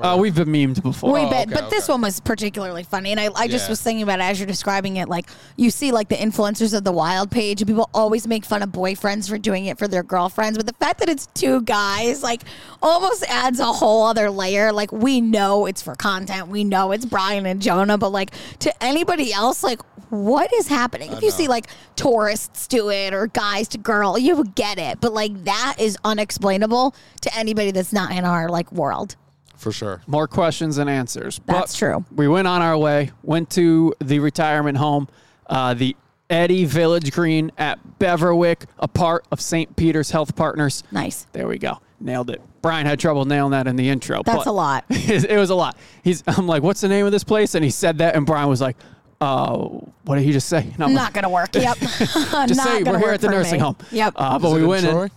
Uh, we've been memed before. We Oh, bet, okay, but this okay. one was particularly funny, and I, I just Yeah. was thinking about it as you're describing it. Like you see, like the influencers of the Wild page, and people always make fun of boyfriends for doing it for their girlfriends, but the fact that it's two guys, like, almost adds a whole other layer. Like we know it's for content, we know it's Brian and Jonah, but like to anybody else, like what is happening? If you know. see like tourists do it or guys to girl, you would get it, but like that is unexplainable to anybody that's not in our like world. For sure. more questions than answers. That's But true. We went on our way, went to the retirement home, uh, the Eddy Village Green at Beverwyck, a part of St. Peter's Health Partners. Nice. There we go. Nailed it. Brian had trouble nailing that in the intro. That's but a lot. it was a lot. He's. I'm like, what's the name of this place? And he said that, and Brian was like, uh, what did he just say? And I'm Not gonna work. Yep. like, Not just say we're here at the nursing me. home. Yep. Uh, but we went. Troy? Where's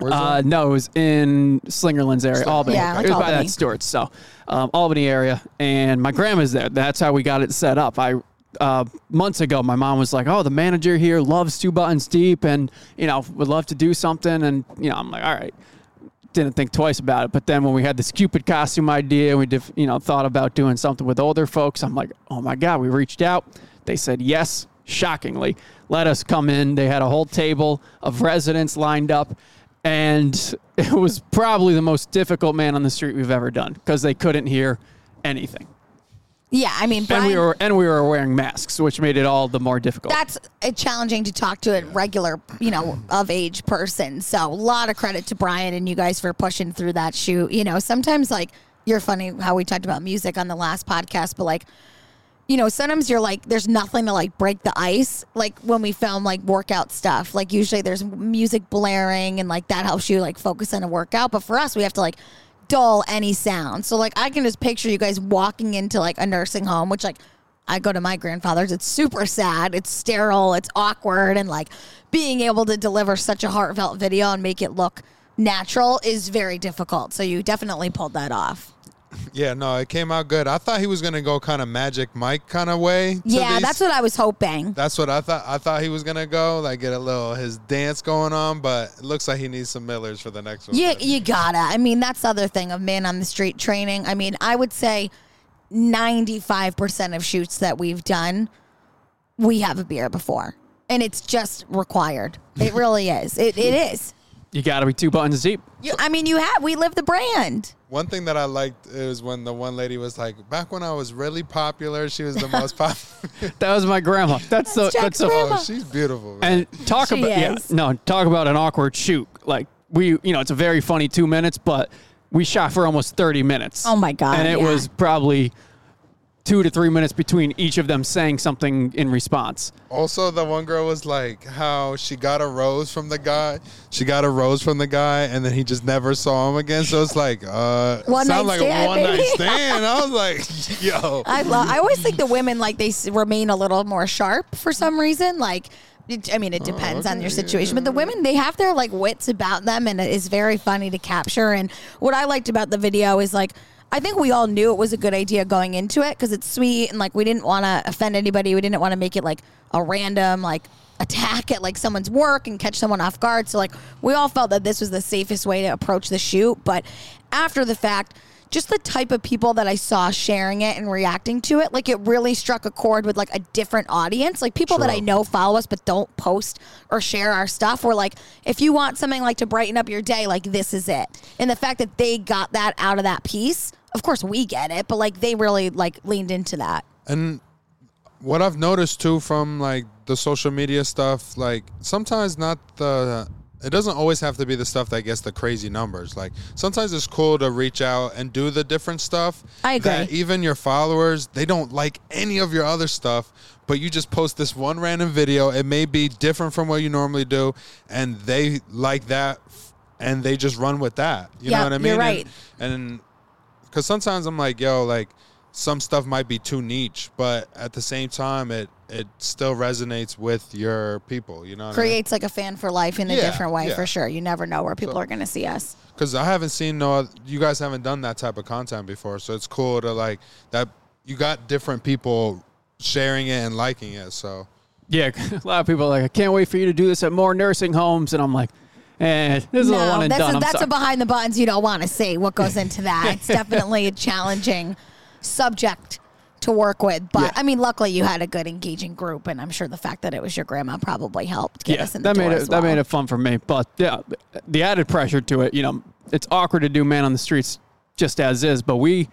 Uh, no, it was in Slingerland's area, Albany. Yeah, like it was by that Stewart's, so um, Albany area, and my grandma's there. That's how we got it set up. I uh, months ago, my mom was like, "Oh, the manager here loves two buttons deep, and you know would love to do something." And you know, I'm like, "All right." Didn't think twice about it, but then when we had this Cupid costume idea, we did, you know, thought about doing something with older folks. I'm like, oh my god, we reached out. They said yes, shockingly, let us come in. They had a whole table of residents lined up, and it was probably the most difficult man on the street we've ever done because they couldn't hear anything, Yeah, I mean, Brian, and we were and we were wearing masks, which made it all the more difficult. that's uh, challenging to talk to a regular, you know, of age person. So a lot of credit to Brian and you guys for pushing through that shoot. You know, sometimes like you're funny how we talked about music on the last podcast, but like. You know, sometimes you're like, there's nothing to like break the ice. Like when we film like workout stuff, like usually there's music blaring and like that helps you like focus on a workout. But for us, we have to like dull any sound. So like I can just picture you guys walking into like a nursing home, which like I go to my grandfather's. It's super sad. It's sterile. It's awkward, and like being able to deliver such a heartfelt video and make it look natural is very difficult. So you definitely pulled that off. Yeah, no, it came out good. I thought he was gonna go kind of Magic Mike kind of way. Yeah, these. that's what I was hoping. That's what I thought. I thought he was gonna go, like get a little his dance going on, but it looks like he needs some Millers for the next one. You, you gotta. I mean, that's the other thing of man on the street training. I mean, I would say 95% of shoots that we've done, we have a beer before. And it's just required. It really is. It, it is. You got to be two buttons deep. You, I mean, you have, we live the brand. One thing that I liked is when the one lady was like, back when I was really popular, she was the most popular. That was my grandma. That's so. That's Jack's That's so. grandma. oh, she's beautiful. Man. And talk She about yeah, no, talk about an awkward shoot. Like we, you know, it's a very funny two minutes, but we shot for almost thirty minutes. Oh my God, And it yeah. was probably two to three minutes between each of them saying something in response. Also, the one girl was like, how she got a rose from the guy. She got a rose from the guy, and then he just never saw him again. So it's like, uh, One sound like stand, a one night stand. I was like, yo, I love, I always think the women, like, they remain a little more sharp for some reason. Like, it- I mean, it depends on your situation, but the women, they have their like wits about them, and it is very funny to capture. And what I liked about the video is like, I think we all knew it was a good idea going into it because it's sweet and like we didn't want to offend anybody. We didn't want to make it like a random like attack at like someone's work and catch someone off guard. So like we all felt that this was the safest way to approach the shoot. But after the fact, just the type of people that I saw sharing it and reacting to it, like it really struck a chord with like a different audience. Like people that I know follow us but don't post or share our stuff. We're like, if you want something like to brighten up your day, like this is it. And the fact that they got that out of that piece, of course we get it, but like they really like leaned into that. And what I've noticed too from like the social media stuff, like sometimes not the it doesn't always have to be the stuff that gets the crazy numbers. Like sometimes it's cool to reach out and do the different stuff. I agree. That even your followers, they don't like any of your other stuff, but you just post this one random video. It may be different from what you normally do, and they like that and they just run with that. You Yeah, know what I mean? you're And- right. and because sometimes I'm like, yo, like some stuff might be too niche, but at the same time, it it still resonates with your people. You know, what I mean? Creates like a fan for life in a Yeah, different way yeah. for sure. You never know where people are going to see us. because I haven't seen no, you guys haven't done that type of content before, so it's cool to like that. You got different people sharing it and liking it, so Yeah, a lot of people are like, I can't wait for you to do this at more nursing homes, and I'm like, eh, this is a one and that's, done. a, I'm that's sorry. a behind the buttons you don't want to see what goes into that. It's definitely a challenging subject to work with. But Yeah. I mean, luckily you had a good engaging group, and I'm sure the fact that it was your grandma probably helped get yeah, us in the that made it as that made it fun for me. But yeah, the added pressure to it, you know, it's awkward to do man on the streets just as is. But we,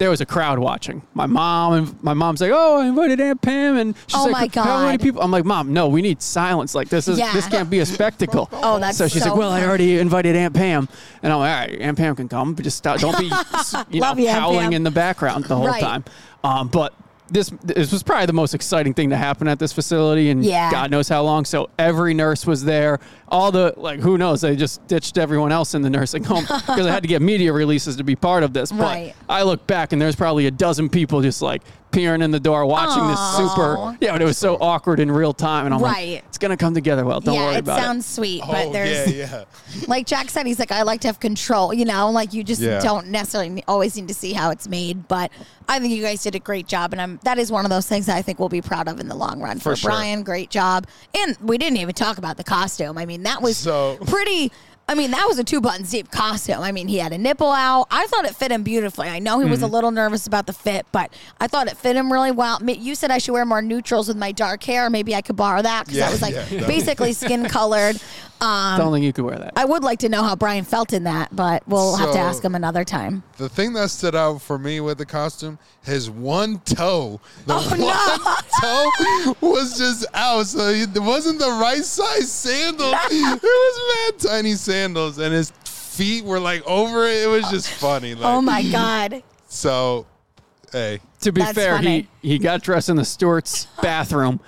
there was a crowd watching. My mom and my mom's like, "Oh, I invited Aunt Pam," and she's Oh like, my "How many people?" I'm like, "Mom, no, we need silence. Like this is Yeah. this can't be a spectacle." Oh, that's so she's so like, "Well, I already invited Aunt Pam," and I'm like, "All right, Aunt Pam can come, but just stop, don't be, you know, you, howling in the background the whole Right. time." Um, but this this was probably the most exciting thing to happen at this facility, and Yeah. God knows how long. So every nurse was there. All the like, who knows? They just ditched everyone else in the nursing home because I had to get media releases to be part of this. But I look back and there's probably a dozen people just like peering in the door, watching this super. Yeah, but it was so awkward in real time, and I'm Right. like, it's gonna come together well. Don't yeah, worry about it about sounds sweet, but oh there's yeah, yeah. like Jack said, he's like, I like to have control, you know, like you just Yeah. don't necessarily always need to see how it's made. But I think you guys did a great job, and I'm that is one of those things that I think we'll be proud of in the long run. For, For sure. Brian, great job, and we didn't even talk about the costume. I mean, that was So- pretty. I mean, that was a two button deep costume. I mean, he had a nipple out. I thought it fit him beautifully. I know he was a Mm-hmm. little nervous about the fit, but I thought it fit him really well. You said I should wear more neutrals with my dark hair. Maybe I could borrow that because Yeah, that was like yeah, definitely. basically skin colored. Um, Don't think you could wear that. I would like to know how Brian felt in that, but we'll have to So- ask him another time. The thing that stood out for me with the costume, his one toe, the Oh, one toe was just out. So it wasn't the right size sandal. it was mad tiny sandals, and his feet were like over it. It was just funny. Oh like, Oh my God. So, hey, to be That's fair, funny. he he got dressed in the Stewart's bathroom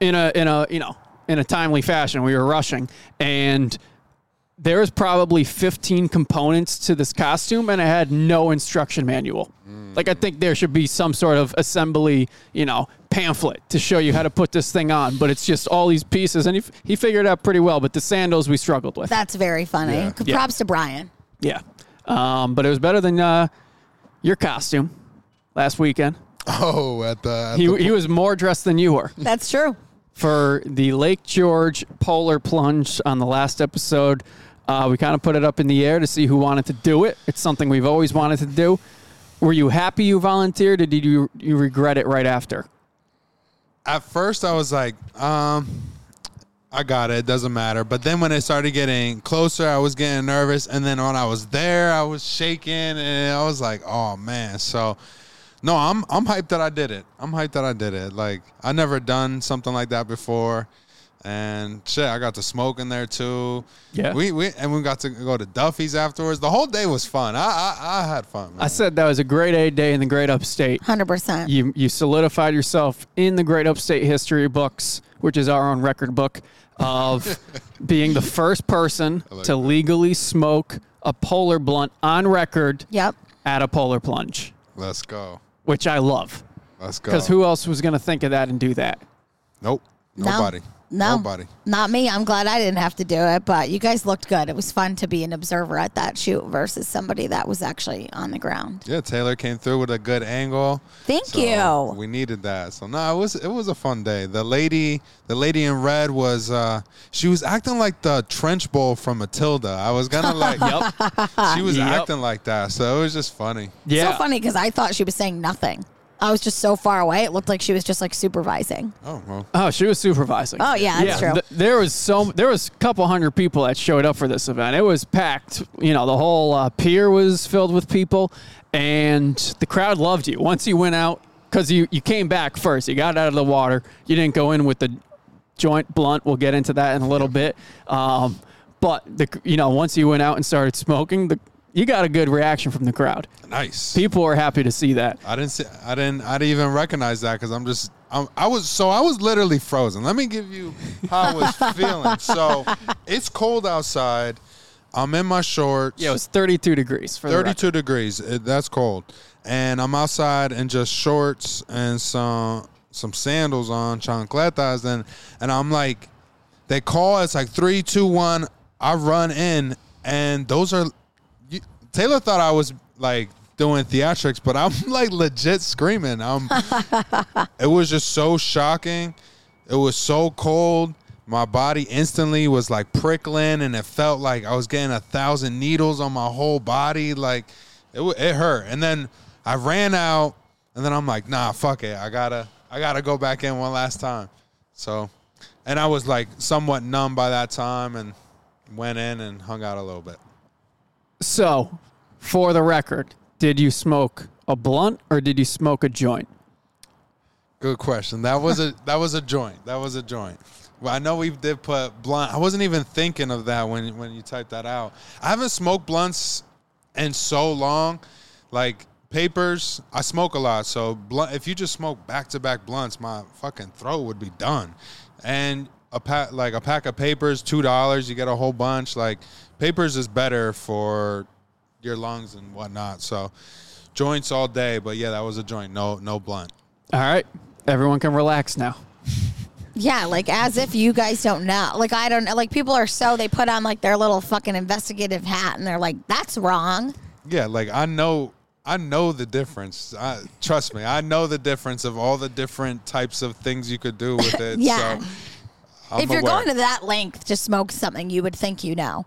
in a in a you know in a timely fashion. We were rushing, and there was probably 15 components to this costume, and I had no instruction manual. Like I mm. think there should be some sort of assembly, you know, pamphlet to show you how to put this thing on. But it's just all these pieces, and he, he figured it out pretty well. But the sandals we struggled with. That's very funny. Yeah. Yeah. Props to Brian. Yeah. Um, but it was better than uh, your costume last weekend. Oh, at the, at He, the he was more dressed than you were That's true. for the Lake George Polar Plunge on the last episode. Uh, we kind of put it up in the air to see who wanted to do it. It's something we've always wanted to do. Were you happy you volunteered, or did you you regret it right after? At first I was like, um, I got it. It doesn't matter. But then when it started getting closer, I was getting nervous. And then when I was there, I was shaking, and I was like, oh man. So, no, I'm I'm hyped that I did it. I'm hyped that I did it. Like I never done something like that before. And shit, I got to smoke in there too. Yeah. we, we and we got to go to Duffy's afterwards. The whole day was fun. I I, I had fun. Man. I said that was a great A day in the Great Upstate. Hundred percent. You you solidified yourself in the Great Upstate history books, which is our own record book of being the first person like to that. legally smoke a polar blunt on record Yep. at a polar plunge, Let's go. which I love. Let's go. Because who else was going to think of that and do that? Nope. No. Nobody. No. Nobody. Not me. I'm glad I didn't have to do it, but you guys looked good. It was fun to be an observer at that shoot versus somebody that was actually on the ground. Yeah, Taylor came through with a good angle. Thank So you. We needed that. So no, it was it was a fun day. The lady, the lady in red was uh she was acting like the Trunchbull from Matilda. I was gonna like Yep. she was Yep. acting like that. So it was just funny. Yeah. So funny because I thought she was saying nothing. I was just so far away. It looked like she was just like supervising. Oh well. Oh, she was supervising. Oh, yeah, that's true. th- there was so there was a couple hundred people that showed up for this event. It was packed. You know, the whole uh, pier was filled with people, and the crowd loved you. Once you went out, because you you came back first. You got out of the water. You didn't go in with the joint blunt. We'll get into that in a little bit. Um, but the you know once you went out and started smoking, the you got a good reaction from the crowd. Nice. People are happy to see that. I didn't see, I didn't I didn't even recognize that because I'm just I'm, I was so I was literally frozen. Let me give you how I was feeling. So it's cold outside. I'm in my shorts. Yeah, it was 32 degrees for the 32 degrees. It, that's cold. And I'm outside in just shorts and some some sandals on, chancletas, and and I'm like, they call. It's like three, two, one. I run in, and those are. Taylor thought I was like doing theatrics, but I'm like legit screaming. I'm. it was just so shocking. It was so cold. My body instantly was like prickling, and it felt like I was getting a thousand needles on my whole body. Like it, it hurt. And then I ran out, and then I'm like, nah, fuck it. I gotta, I gotta go back in one last time. So, and I was like somewhat numb by that time, and went in and hung out a little bit. So, for the record, did you smoke a blunt or did you smoke a joint? Good question. That was a that was a joint. That was a joint. Well, I know we did put blunt. I wasn't even thinking of that when when you typed that out. I haven't smoked blunts in so long. Like papers, I smoke a lot. So blunt. If you just smoke back to back blunts, my fucking throat would be done. And a pack like a pack of papers, two dollars. You get a whole bunch. Like papers is better for your lungs and whatnot. So joints all day. But yeah, that was a joint. No no blunt. All right. Everyone can relax now. Yeah, like as if you guys don't know. Like I don't know. Like people are so they put on like their little fucking investigative hat and they're like, "That's wrong." Yeah, like I know I know the difference. I, trust me, I know the difference of all the different types of things you could do with it. Yeah. So I'm if you're aware. going to that length to smoke something, you would think you know.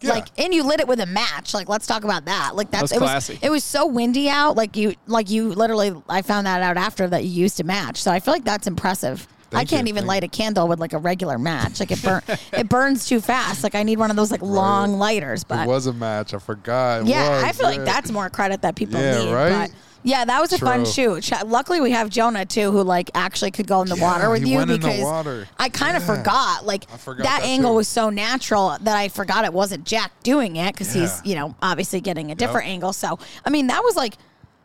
Yeah. Like and you lit it with a match. Like let's talk about that. Like that's was it classy. was it was so windy out. Like you like you literally I found that out after that you used a match. So I feel like that's impressive. I can't you, even thank light a candle with like a regular match. Like it burn it burns too fast. Like I need one of those like long lighters. But it was a match. I forgot. It yeah, was, I feel yeah. like that's more credit that people Yeah, need. right? But yeah, that was a fun True. shoot. Luckily, we have Jonah too, who like actually could go in the Yeah, water with he you went in the because water. I kind of Yeah. forgot. Like I forgot that, that angle too. was so natural that I forgot it wasn't Jack doing it because he's Yeah. you know obviously getting a different angle. So I mean that was like.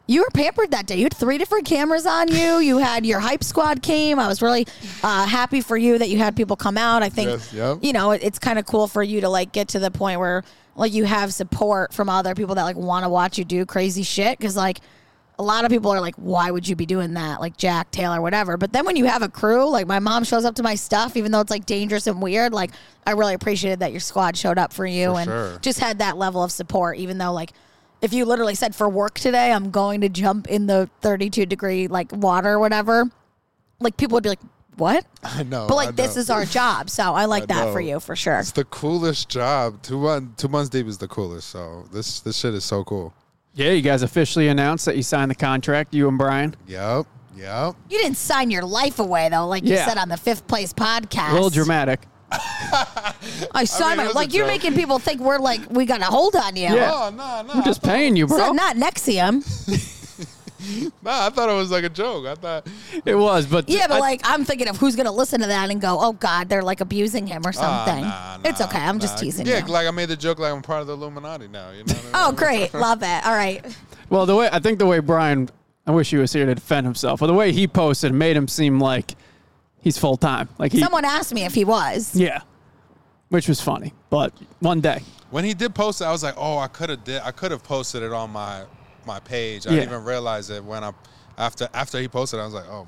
You were pampered that day. You had three different cameras on you. You had your hype squad came. I was really uh, happy for you that you had people come out. I think Yes, yep. you know it, it's kind of cool for you to like get to the point where like you have support from other people that like want to watch you do crazy shit because like a lot of people are like why would you be doing that like jack taylor whatever but then when you have a crew like my mom shows up to my stuff even though it's like dangerous and weird like i really appreciated that your squad showed up for you For and sure. just had that level of support even though like if you literally said for work today, I'm going to jump in the 32 degree like water or whatever, like people would be like, what? I know. But I like this know. is our job, so I like I that for know. you for sure. It's the coolest job. Two months, two months deep is the coolest. So this this shit is so cool. Yeah, you guys officially announced that you signed the contract, you and Brian. Yep. Yep. You didn't sign your life away though, like Yeah. you said on the fifth place podcast. A little dramatic. I signed mean, it my was a like you're joke. making people think we're like we got a hold on you. Yeah. Oh no no. I'm just paying you, So bro. not NXIVM. Nah, I thought it was like a joke. I thought. It was, but Yeah, but I- like I'm thinking of who's gonna listen to that and go, oh God, they're like abusing him or Ah, something. nah, it's okay. I'm just teasing Yeah, you. like I made the joke like I'm part of the Illuminati now. You know. I mean? oh, great, love it. All right. well, the way I think the way Brian, I wish he was here to defend himself. But the way he posted made him seem like he's full time. Like he, Someone asked me if he was. yeah, which was funny. But one day, When he did post it, I was like, oh, I could have did. I could have posted it on my my page. I Yeah. didn't even realize it when I after after he posted. I was like, oh,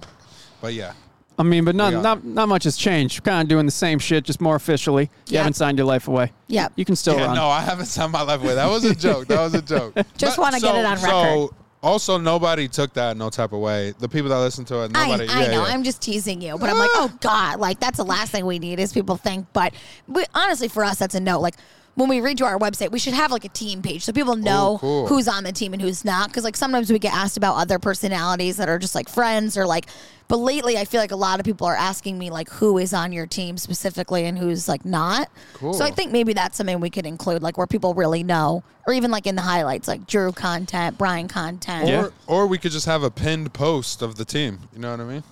but yeah. I mean, but not not not much has changed. Kind of doing the same shit, just more officially. You Yeah. haven't signed your life away. Yeah, You can still yeah, run. no, I haven't signed my life away. That was a joke. That was a joke. Just wanna get it on record. So also, nobody took that no type of way. The people that listen to it, I, nobody. I yeah, know. yeah. I'm just teasing you, but I'm like, ah. oh God, like that's the last thing we need is people think. But we, honestly, for us, that's a no. Like when we read to our website, we should have like a team page so people know Oh, cool. who's on the team and who's not. Because like sometimes we get asked about other personalities that are just like friends or like. But lately, I feel like a lot of people are asking me like who is on your team specifically and who's like not. Cool. So I think maybe that's something we could include, like where people really know, or even like in the highlights, like Drew content, Brian content. Yeah. Or, or we could just have a pinned post of the team. You know what I mean?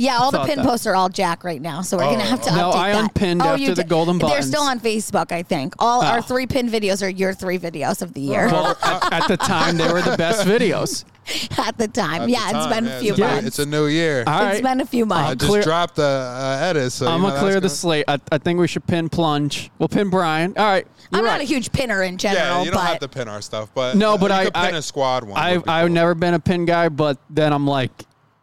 Yeah, all the pin that. posts are all Jack right now, so we're Oh, gonna have to No, update I that. unpinned oh, after you the did. golden They're still on Facebook, I think. All our Oh. three pin videos are your three videos of the year Well, at, at the time, they were the best videos. at the time. At yeah, the it's time, been yeah, a few it's a months. It's a new year. All It's right. been a few months. I just clear- dropped the uh, edit. So I'm gonna clear the that's slate. I, I think we should pin plunge. We'll pin Brian. All right. You're I'm right. not a huge pinner in general, Yeah, you don't have to pin our stuff, but No, uh, but you I- could pin I- a squad one. I would be I've cool. never been a pin guy, but then I'm like,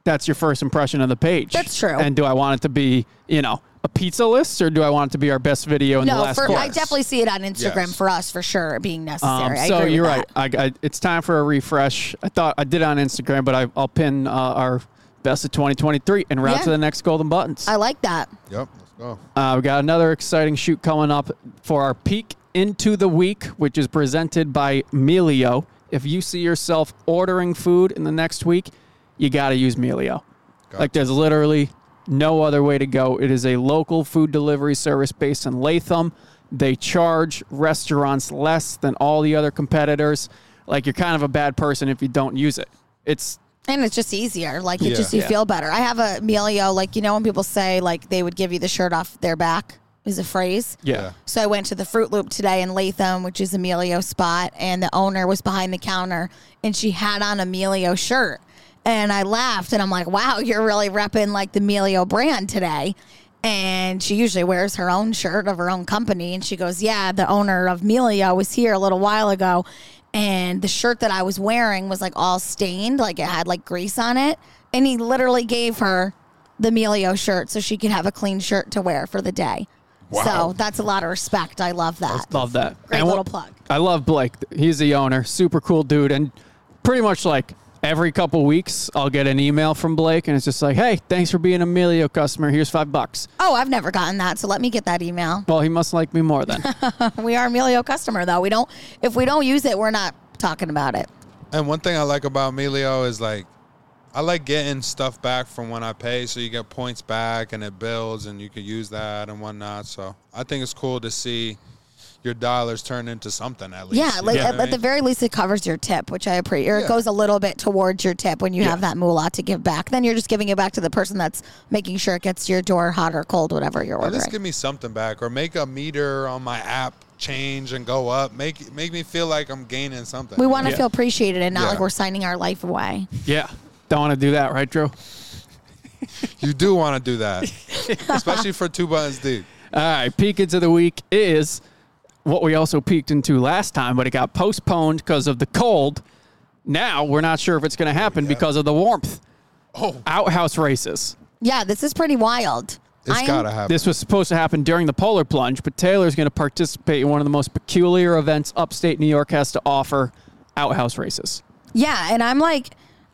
that's your first impression of the page. That's true. And do I want it to be, you know, a pizza list, or do I want it to be our best video in the no, last for, I definitely see it on Instagram Yes. for us for sure being Um, necessary. I so agree you're that. right. I, I, it's time for a refresh. I thought I did it on Instagram, but I, I'll pin uh, our best of 2023 and route Yeah. to the next golden buttons. I like that. Yep, let's go. Uh, we got another exciting shoot coming up for our peak into the week, which is presented by Melio. If you see yourself ordering food in the next week, you got to use Melio. Like there's literally no other way to go. It is a local food delivery service based in Latham. They charge restaurants less than all the other competitors. Like you're kind of a bad person if you don't use it. It's And it's just easier. Like it Yeah. just you Yeah. feel better. I have a Melio, like you know when people say like they would give you the shirt off their back is a phrase. yeah. Yeah. So I went to the Fruit Loop today in Latham, which is Emilio spot, and the owner was behind the counter and she had on a Melio shirt. And I laughed and I'm like, wow, you're really repping like the Melio brand today. And she usually wears her own shirt of her own company. And she goes, Yeah, the owner of Melio was here a little while ago. And the shirt that I was wearing was like all stained, like it had like grease on it. And he literally gave her the Melio shirt so she could have a clean shirt to wear for the day. Wow. So that's a lot of respect. I love that. Love that. Great And little what- plug. I love Blake. He's the owner, super cool dude, and pretty much like every couple weeks, I'll get an email from Blake, and it's just like, "Hey, thanks for being a Melio customer. Here's five bucks." Oh, I've never gotten that, so let me get that email. Well, he must like me more then. we are a Melio customer though. We don't if we don't use it, we're not talking about it. And one thing I like about Melio is like, I like getting stuff back from when I pay, so you get points back and it builds, and you can use that and whatnot. So I think it's cool to see your dollars turn into something at least. Yeah, you like at, uh, what I at the very least, it covers your tip, which I appreciate. Or it goes a little bit towards your tip when you have that moolah to give back. Then you're just giving it back to the person that's making sure it gets to your door, hot or cold, whatever you're At ordering. just give me something back, or make a meter on my app change and go up. Make make me feel like I'm gaining something. we want to Yeah. feel appreciated and not Yeah. like we're signing our life away. yeah, don't want to do that, right, Drew? You do want to do that, especially for two buttons deep. All right, peek into the week is what we also peeked into last time, but it got postponed because of the cold. Now we're not sure if it's going to happen because of the warmth. Oh, Outhouse races. Yeah, this is pretty wild. It's I'm- gotta happen. This was supposed to happen during the polar plunge, but Taylor's going to participate in one of the most peculiar events upstate New York has to offer outhouse races. Yeah, and I'm like,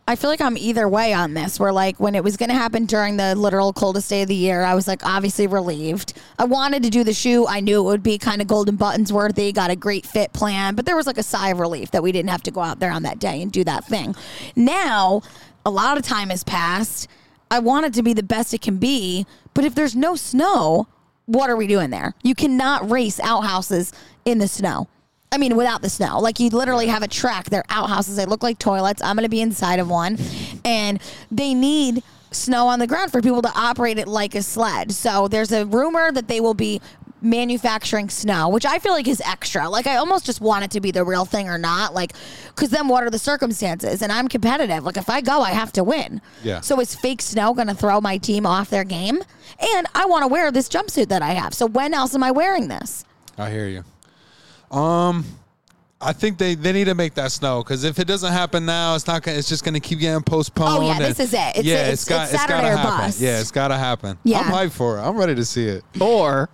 I feel like I'm either way on this. Where like when it was going to happen during the literal coldest day of the year, I was like obviously relieved. I wanted to do the shoe. I knew it would be kind of golden buttons worthy. Got a great fit plan, but there was like a sigh of relief that we didn't have to go out there on that day and do that thing. Now, a lot of time has passed. I want it to be the best it can be, but if there's no snow, what are we doing there? You cannot race outhouses in the snow. I mean, without the snow. Like you literally have a track. They're outhouses. They look like toilets. I'm going to be inside of one, and they need snow on the ground for people to operate it like a sled. So there's a rumor that they will be manufacturing snow, which I feel like is extra. Like I almost just want it to be the real thing or not. Like, because then what are the circumstances? And I'm competitive. Like if I go, I have to win. Yeah. So is fake snow going to throw my team off their game? And I want to wear this jumpsuit that I have. So when else am I wearing this? I hear you. Um, I think they, they need to make that snow because if it doesn't happen now, it's not. Gonna, it's just going to keep getting postponed. Oh, yeah, and- this is it. It's- yeah, it's- it's got it's it's Saturday gotta or happen. bust. Yeah, it's got to happen. Yeah. I'm hyped for it. I'm ready to see it. Or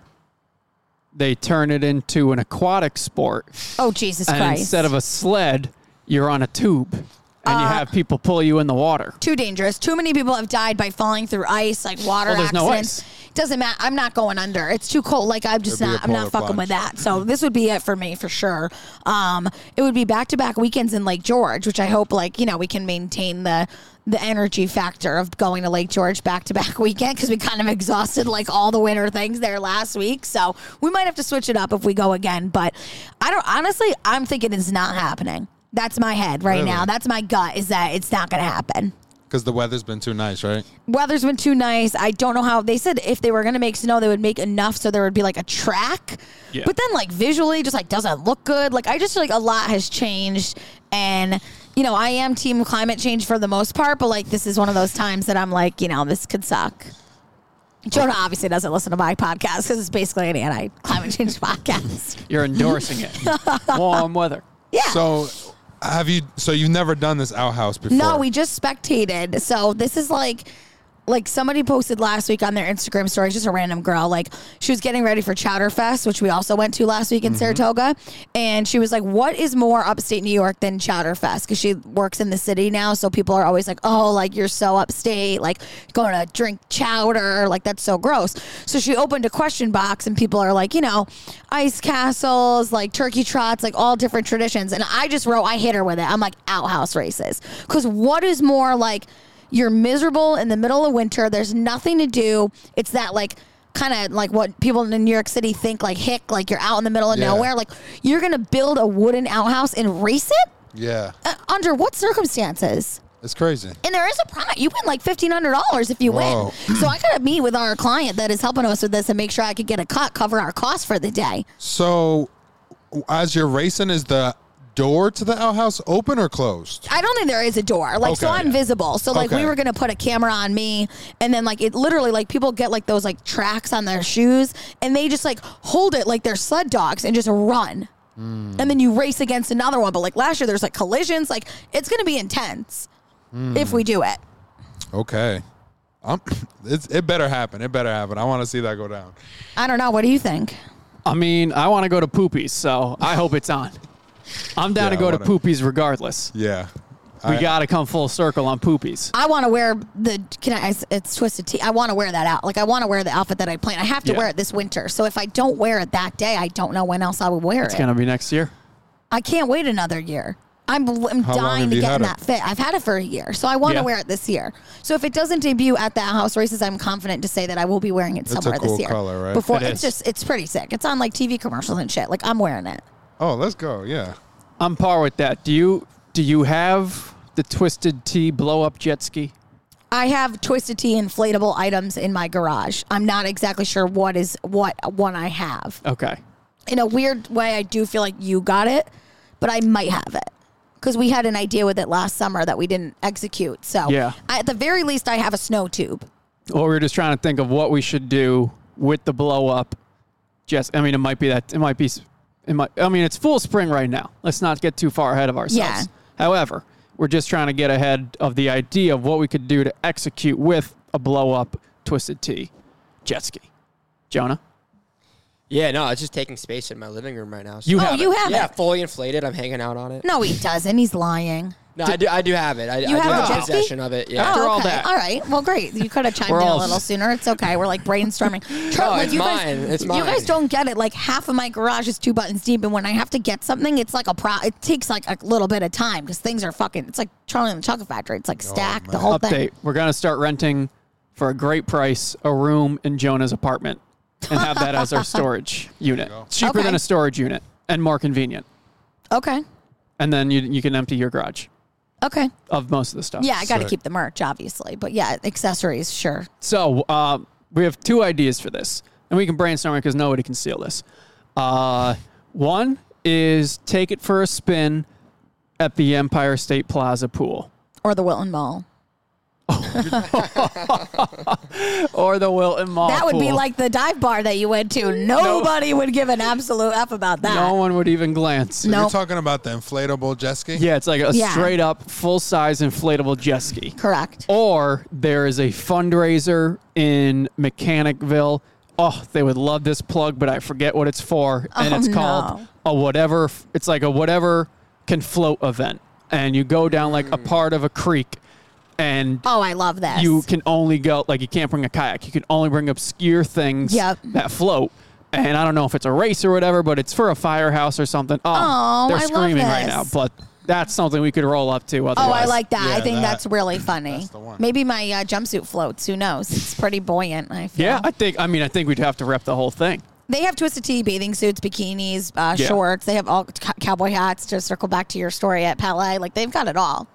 they turn it into an aquatic sport, Oh Jesus and Christ! instead of a sled, you're on a tube, and you Uh, have people pull you in the water. too dangerous. Too many people have died by falling through ice, like water Well, there's no accidents. ice. Doesn't matter. I'm not going under. It's too cold. Like I'm just It'd be not. a I'm not polar fucking with plunge. that. So this would be it for me for sure. Um, it would be back to back weekends in Lake George, which I hope like you know we can maintain the the energy factor of going to Lake George back to back weekend because we kind of exhausted like all the winter things there last week. So we might have to switch it up if we go again. But I don't honestly. I'm thinking it's not happening. That's my head right Really? now. That's my gut. Is that it's not going to happen Because the weather's been too nice, right? weather's been too nice. I don't know how they said if they were gonna make snow, they would make enough so there would be like a track. Yeah. But then like visually, just like doesn't look good. Like I just feel like a lot has changed, and you know I am team climate change for the most part, but like this is one of those times that I'm like, you know, this could suck. Jonah obviously doesn't listen to my podcast because it's basically an anti-climate change podcast. You're endorsing it. Warm weather. Yeah. So, have you? So you've never done this outhouse before? No, we just spectated. So this is like like somebody posted last week on their Instagram stories, just a random girl, like she was getting ready for Chowder Fest, which we also went to last week in mm-hmm. Saratoga. And she was like, What is more upstate New York than Chowder Fest? Because she works in the city now. So people are always like, Oh, like you're so upstate, like going to drink chowder, like that's so gross. So she opened a question box and people are like, you know, ice castles, like turkey trots, like all different traditions. And I just wrote, I hit her with it. I'm like, outhouse races. Because what is more like, you're miserable in the middle of winter. There's nothing to do. It's that like kind of like what people in New York City think like hick, like you're out in the middle of Yeah. nowhere. Like you're gonna build a wooden outhouse and race it Yeah, Uh, under what circumstances? it's crazy. And there is a prize. You win like fifteen hundred dollars if you Whoa. win. So I gotta meet with our client that is helping us with this and make sure I could get a cut, cover our costs for the day. So, as you're racing, is the door to the outhouse open or closed? I don't think there is a door. Like, so Okay. I'm visible. So, like, we were going to put a camera on me, and then, like, it literally, like, people get, like, those, like, tracks on their shoes, and they just, like, hold it like they're sled dogs and just run. Hmm. And then you race against another one. But, like, last year, there's, like, collisions. Like, it's going to be intense Hmm. if we do it. Okay. Um, it's, it better happen. It better happen. I want to see that go down. I don't know. What do you think? I mean, I want to go to Poopies, so I hope it's on. I'm down Yeah, to go I to wanna- Poopies regardless. Yeah. We I- got to come full circle on Poopies. I want to wear the can I it's Twisted Tea. I want to wear that out. Like I want to wear the outfit that I plan. I have to Yeah. wear it this winter. So if I don't wear it that day, I don't know when else I would wear It's it. It's going to be next year. I can't wait another year. I'm, I'm dying to get in had that fit. I've had it for a year, so I want to Yeah. wear it this year. So if it doesn't debut at the house races, I'm confident to say that I will be wearing it a somewhere cool this year. color, right? Before It it's is. just it's pretty sick. It's on like TV commercials and shit. Like I'm wearing it. Oh, let's go. Yeah. I'm par with that. Do you do you have the Twisted Tea blow up jet ski? I have Twisted Tea inflatable items in my garage. I'm not exactly sure what is what one I have. Okay. In a weird way, I do feel like you got it, but I might have it because we had an idea with it last summer that we didn't execute. So Yeah. I, at the very least, I have a snow tube. Well, we were just trying to think of what we should do with the blow up. Just, I mean, it might be that it might be, it might. I mean, it's full spring right now. Let's not get too far ahead of ourselves. Yeah. However, we're just trying to get ahead of the idea of what we could do to execute with a blow up Twisted Tea. jet ski. Jonah, Yeah, no, it's just taking space in my living room right now. so- oh, You Oh, have you it. have yeah, it. fully inflated. I'm hanging out on it. No, he doesn't. He's lying. No, I do. I do have it. I, I do have a have jet ski? possession of it. Yeah. After oh, all okay. that. All right. Well, great. You could have chimed We're in a all- little sooner. It's okay. We're like brainstorming. Tr- No, like, it's you guys, mine. It's You guys don't get it. Like half of my garage is two buttons deep, and when I have to get something, it's like a pro. It takes like a little bit of time because things are fucking. It's like Charlie and the Chocolate Factory. It's like oh, stacked the man. whole update. thing. We're gonna start renting for a great price a room in Jonah's apartment and have that as our storage unit. Cheaper Okay. than a storage unit and more convenient. Okay. And then you you can empty your garage Okay. of most of the stuff. Yeah, I got to keep the merch, obviously, but yeah, accessories, sure. So uh, we have two ideas for this, and we can brainstorm it because nobody can steal this. Uh, one is take it for a spin at the Empire State Plaza pool Or the Wilton Mall. or the Wilton Mall. that would be like the dive bar that you went to. Nobody would give an absolute F about that. no one would even glance. No. You're talking about the inflatable jet ski? Yeah, it's like a Yeah. straight up full size inflatable jet ski. Correct. Or there is a fundraiser in Mechanicville. Oh, they would love this plug, but I forget what it's for. And Oh, it's called no. a whatever. It's like a whatever can float event. And you go down like a hmm. part of a creek and Oh, I love this. you can only go, like, you can't bring a kayak. You can only bring obscure things Yep. that float. And I don't know if it's a race or whatever, but it's for a firehouse or something. Oh, Oh, they're I love screaming right now. But that's something we could roll up to. Oh, I like that. I think that- that's really funny. that's the one. Maybe my uh, jumpsuit floats. Who knows? It's pretty buoyant. I feel. Yeah, I think. I mean, I think we'd have to rep the whole thing. They have twisted tea bathing suits, bikinis, uh, Yeah. shorts. They have all c- cowboy hats. To circle back to your story at Palais, like they've got it all.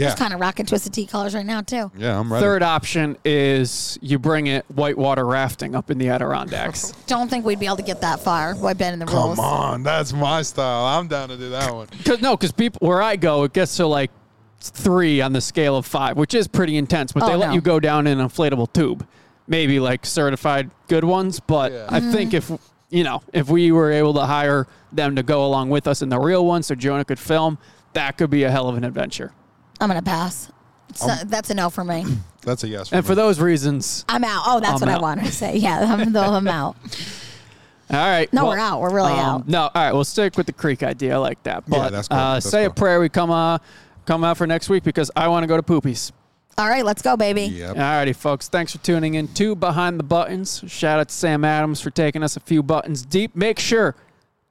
Yeah. It's kind of rocking twisted tea colors right now too. yeah, I'm ready. Third option is you bring it whitewater rafting up in the Adirondacks. Don't think we'd be able to get that far. I've been in the rules. Come on, that's my style. I'm down to do that one. Cause no, because people where I go, it gets to like three on the scale of five, which is pretty intense. But Oh, they let no. you go down in an inflatable tube, maybe like certified good ones. But Yeah. I Mm-hmm. think if you know if we were able to hire them to go along with us in the real one, so Jonah could film, that could be a hell of an adventure. I'm gonna pass. It's not- that's a no for me. That's a yes. And for those reasons, I'm out. Oh, that's I'm what I out. wanted to say. Yeah, I'm, I'm out. all right. No, well, we're out. We're really um, out. No, all right. We'll stick with the creek idea. I like that. But Yeah, that's cool. uh, That's say a cool. prayer. We come uh, come out for next week because I want to go to poopies. All right, let's go, baby. Yep. Alrighty, folks. Thanks for tuning in to Behind the Buttons. Shout out to Sam Adams for taking us a few buttons deep. Make sure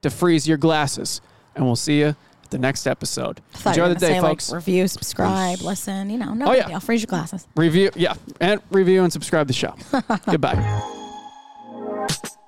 to freeze your glasses, and we'll see you at the next episode. I Enjoy the day, say, folks. Like, review, subscribe, listen. You know, no oh, yeah. deal. Freeze your glasses. Review, yeah, and review and subscribe the show. Goodbye.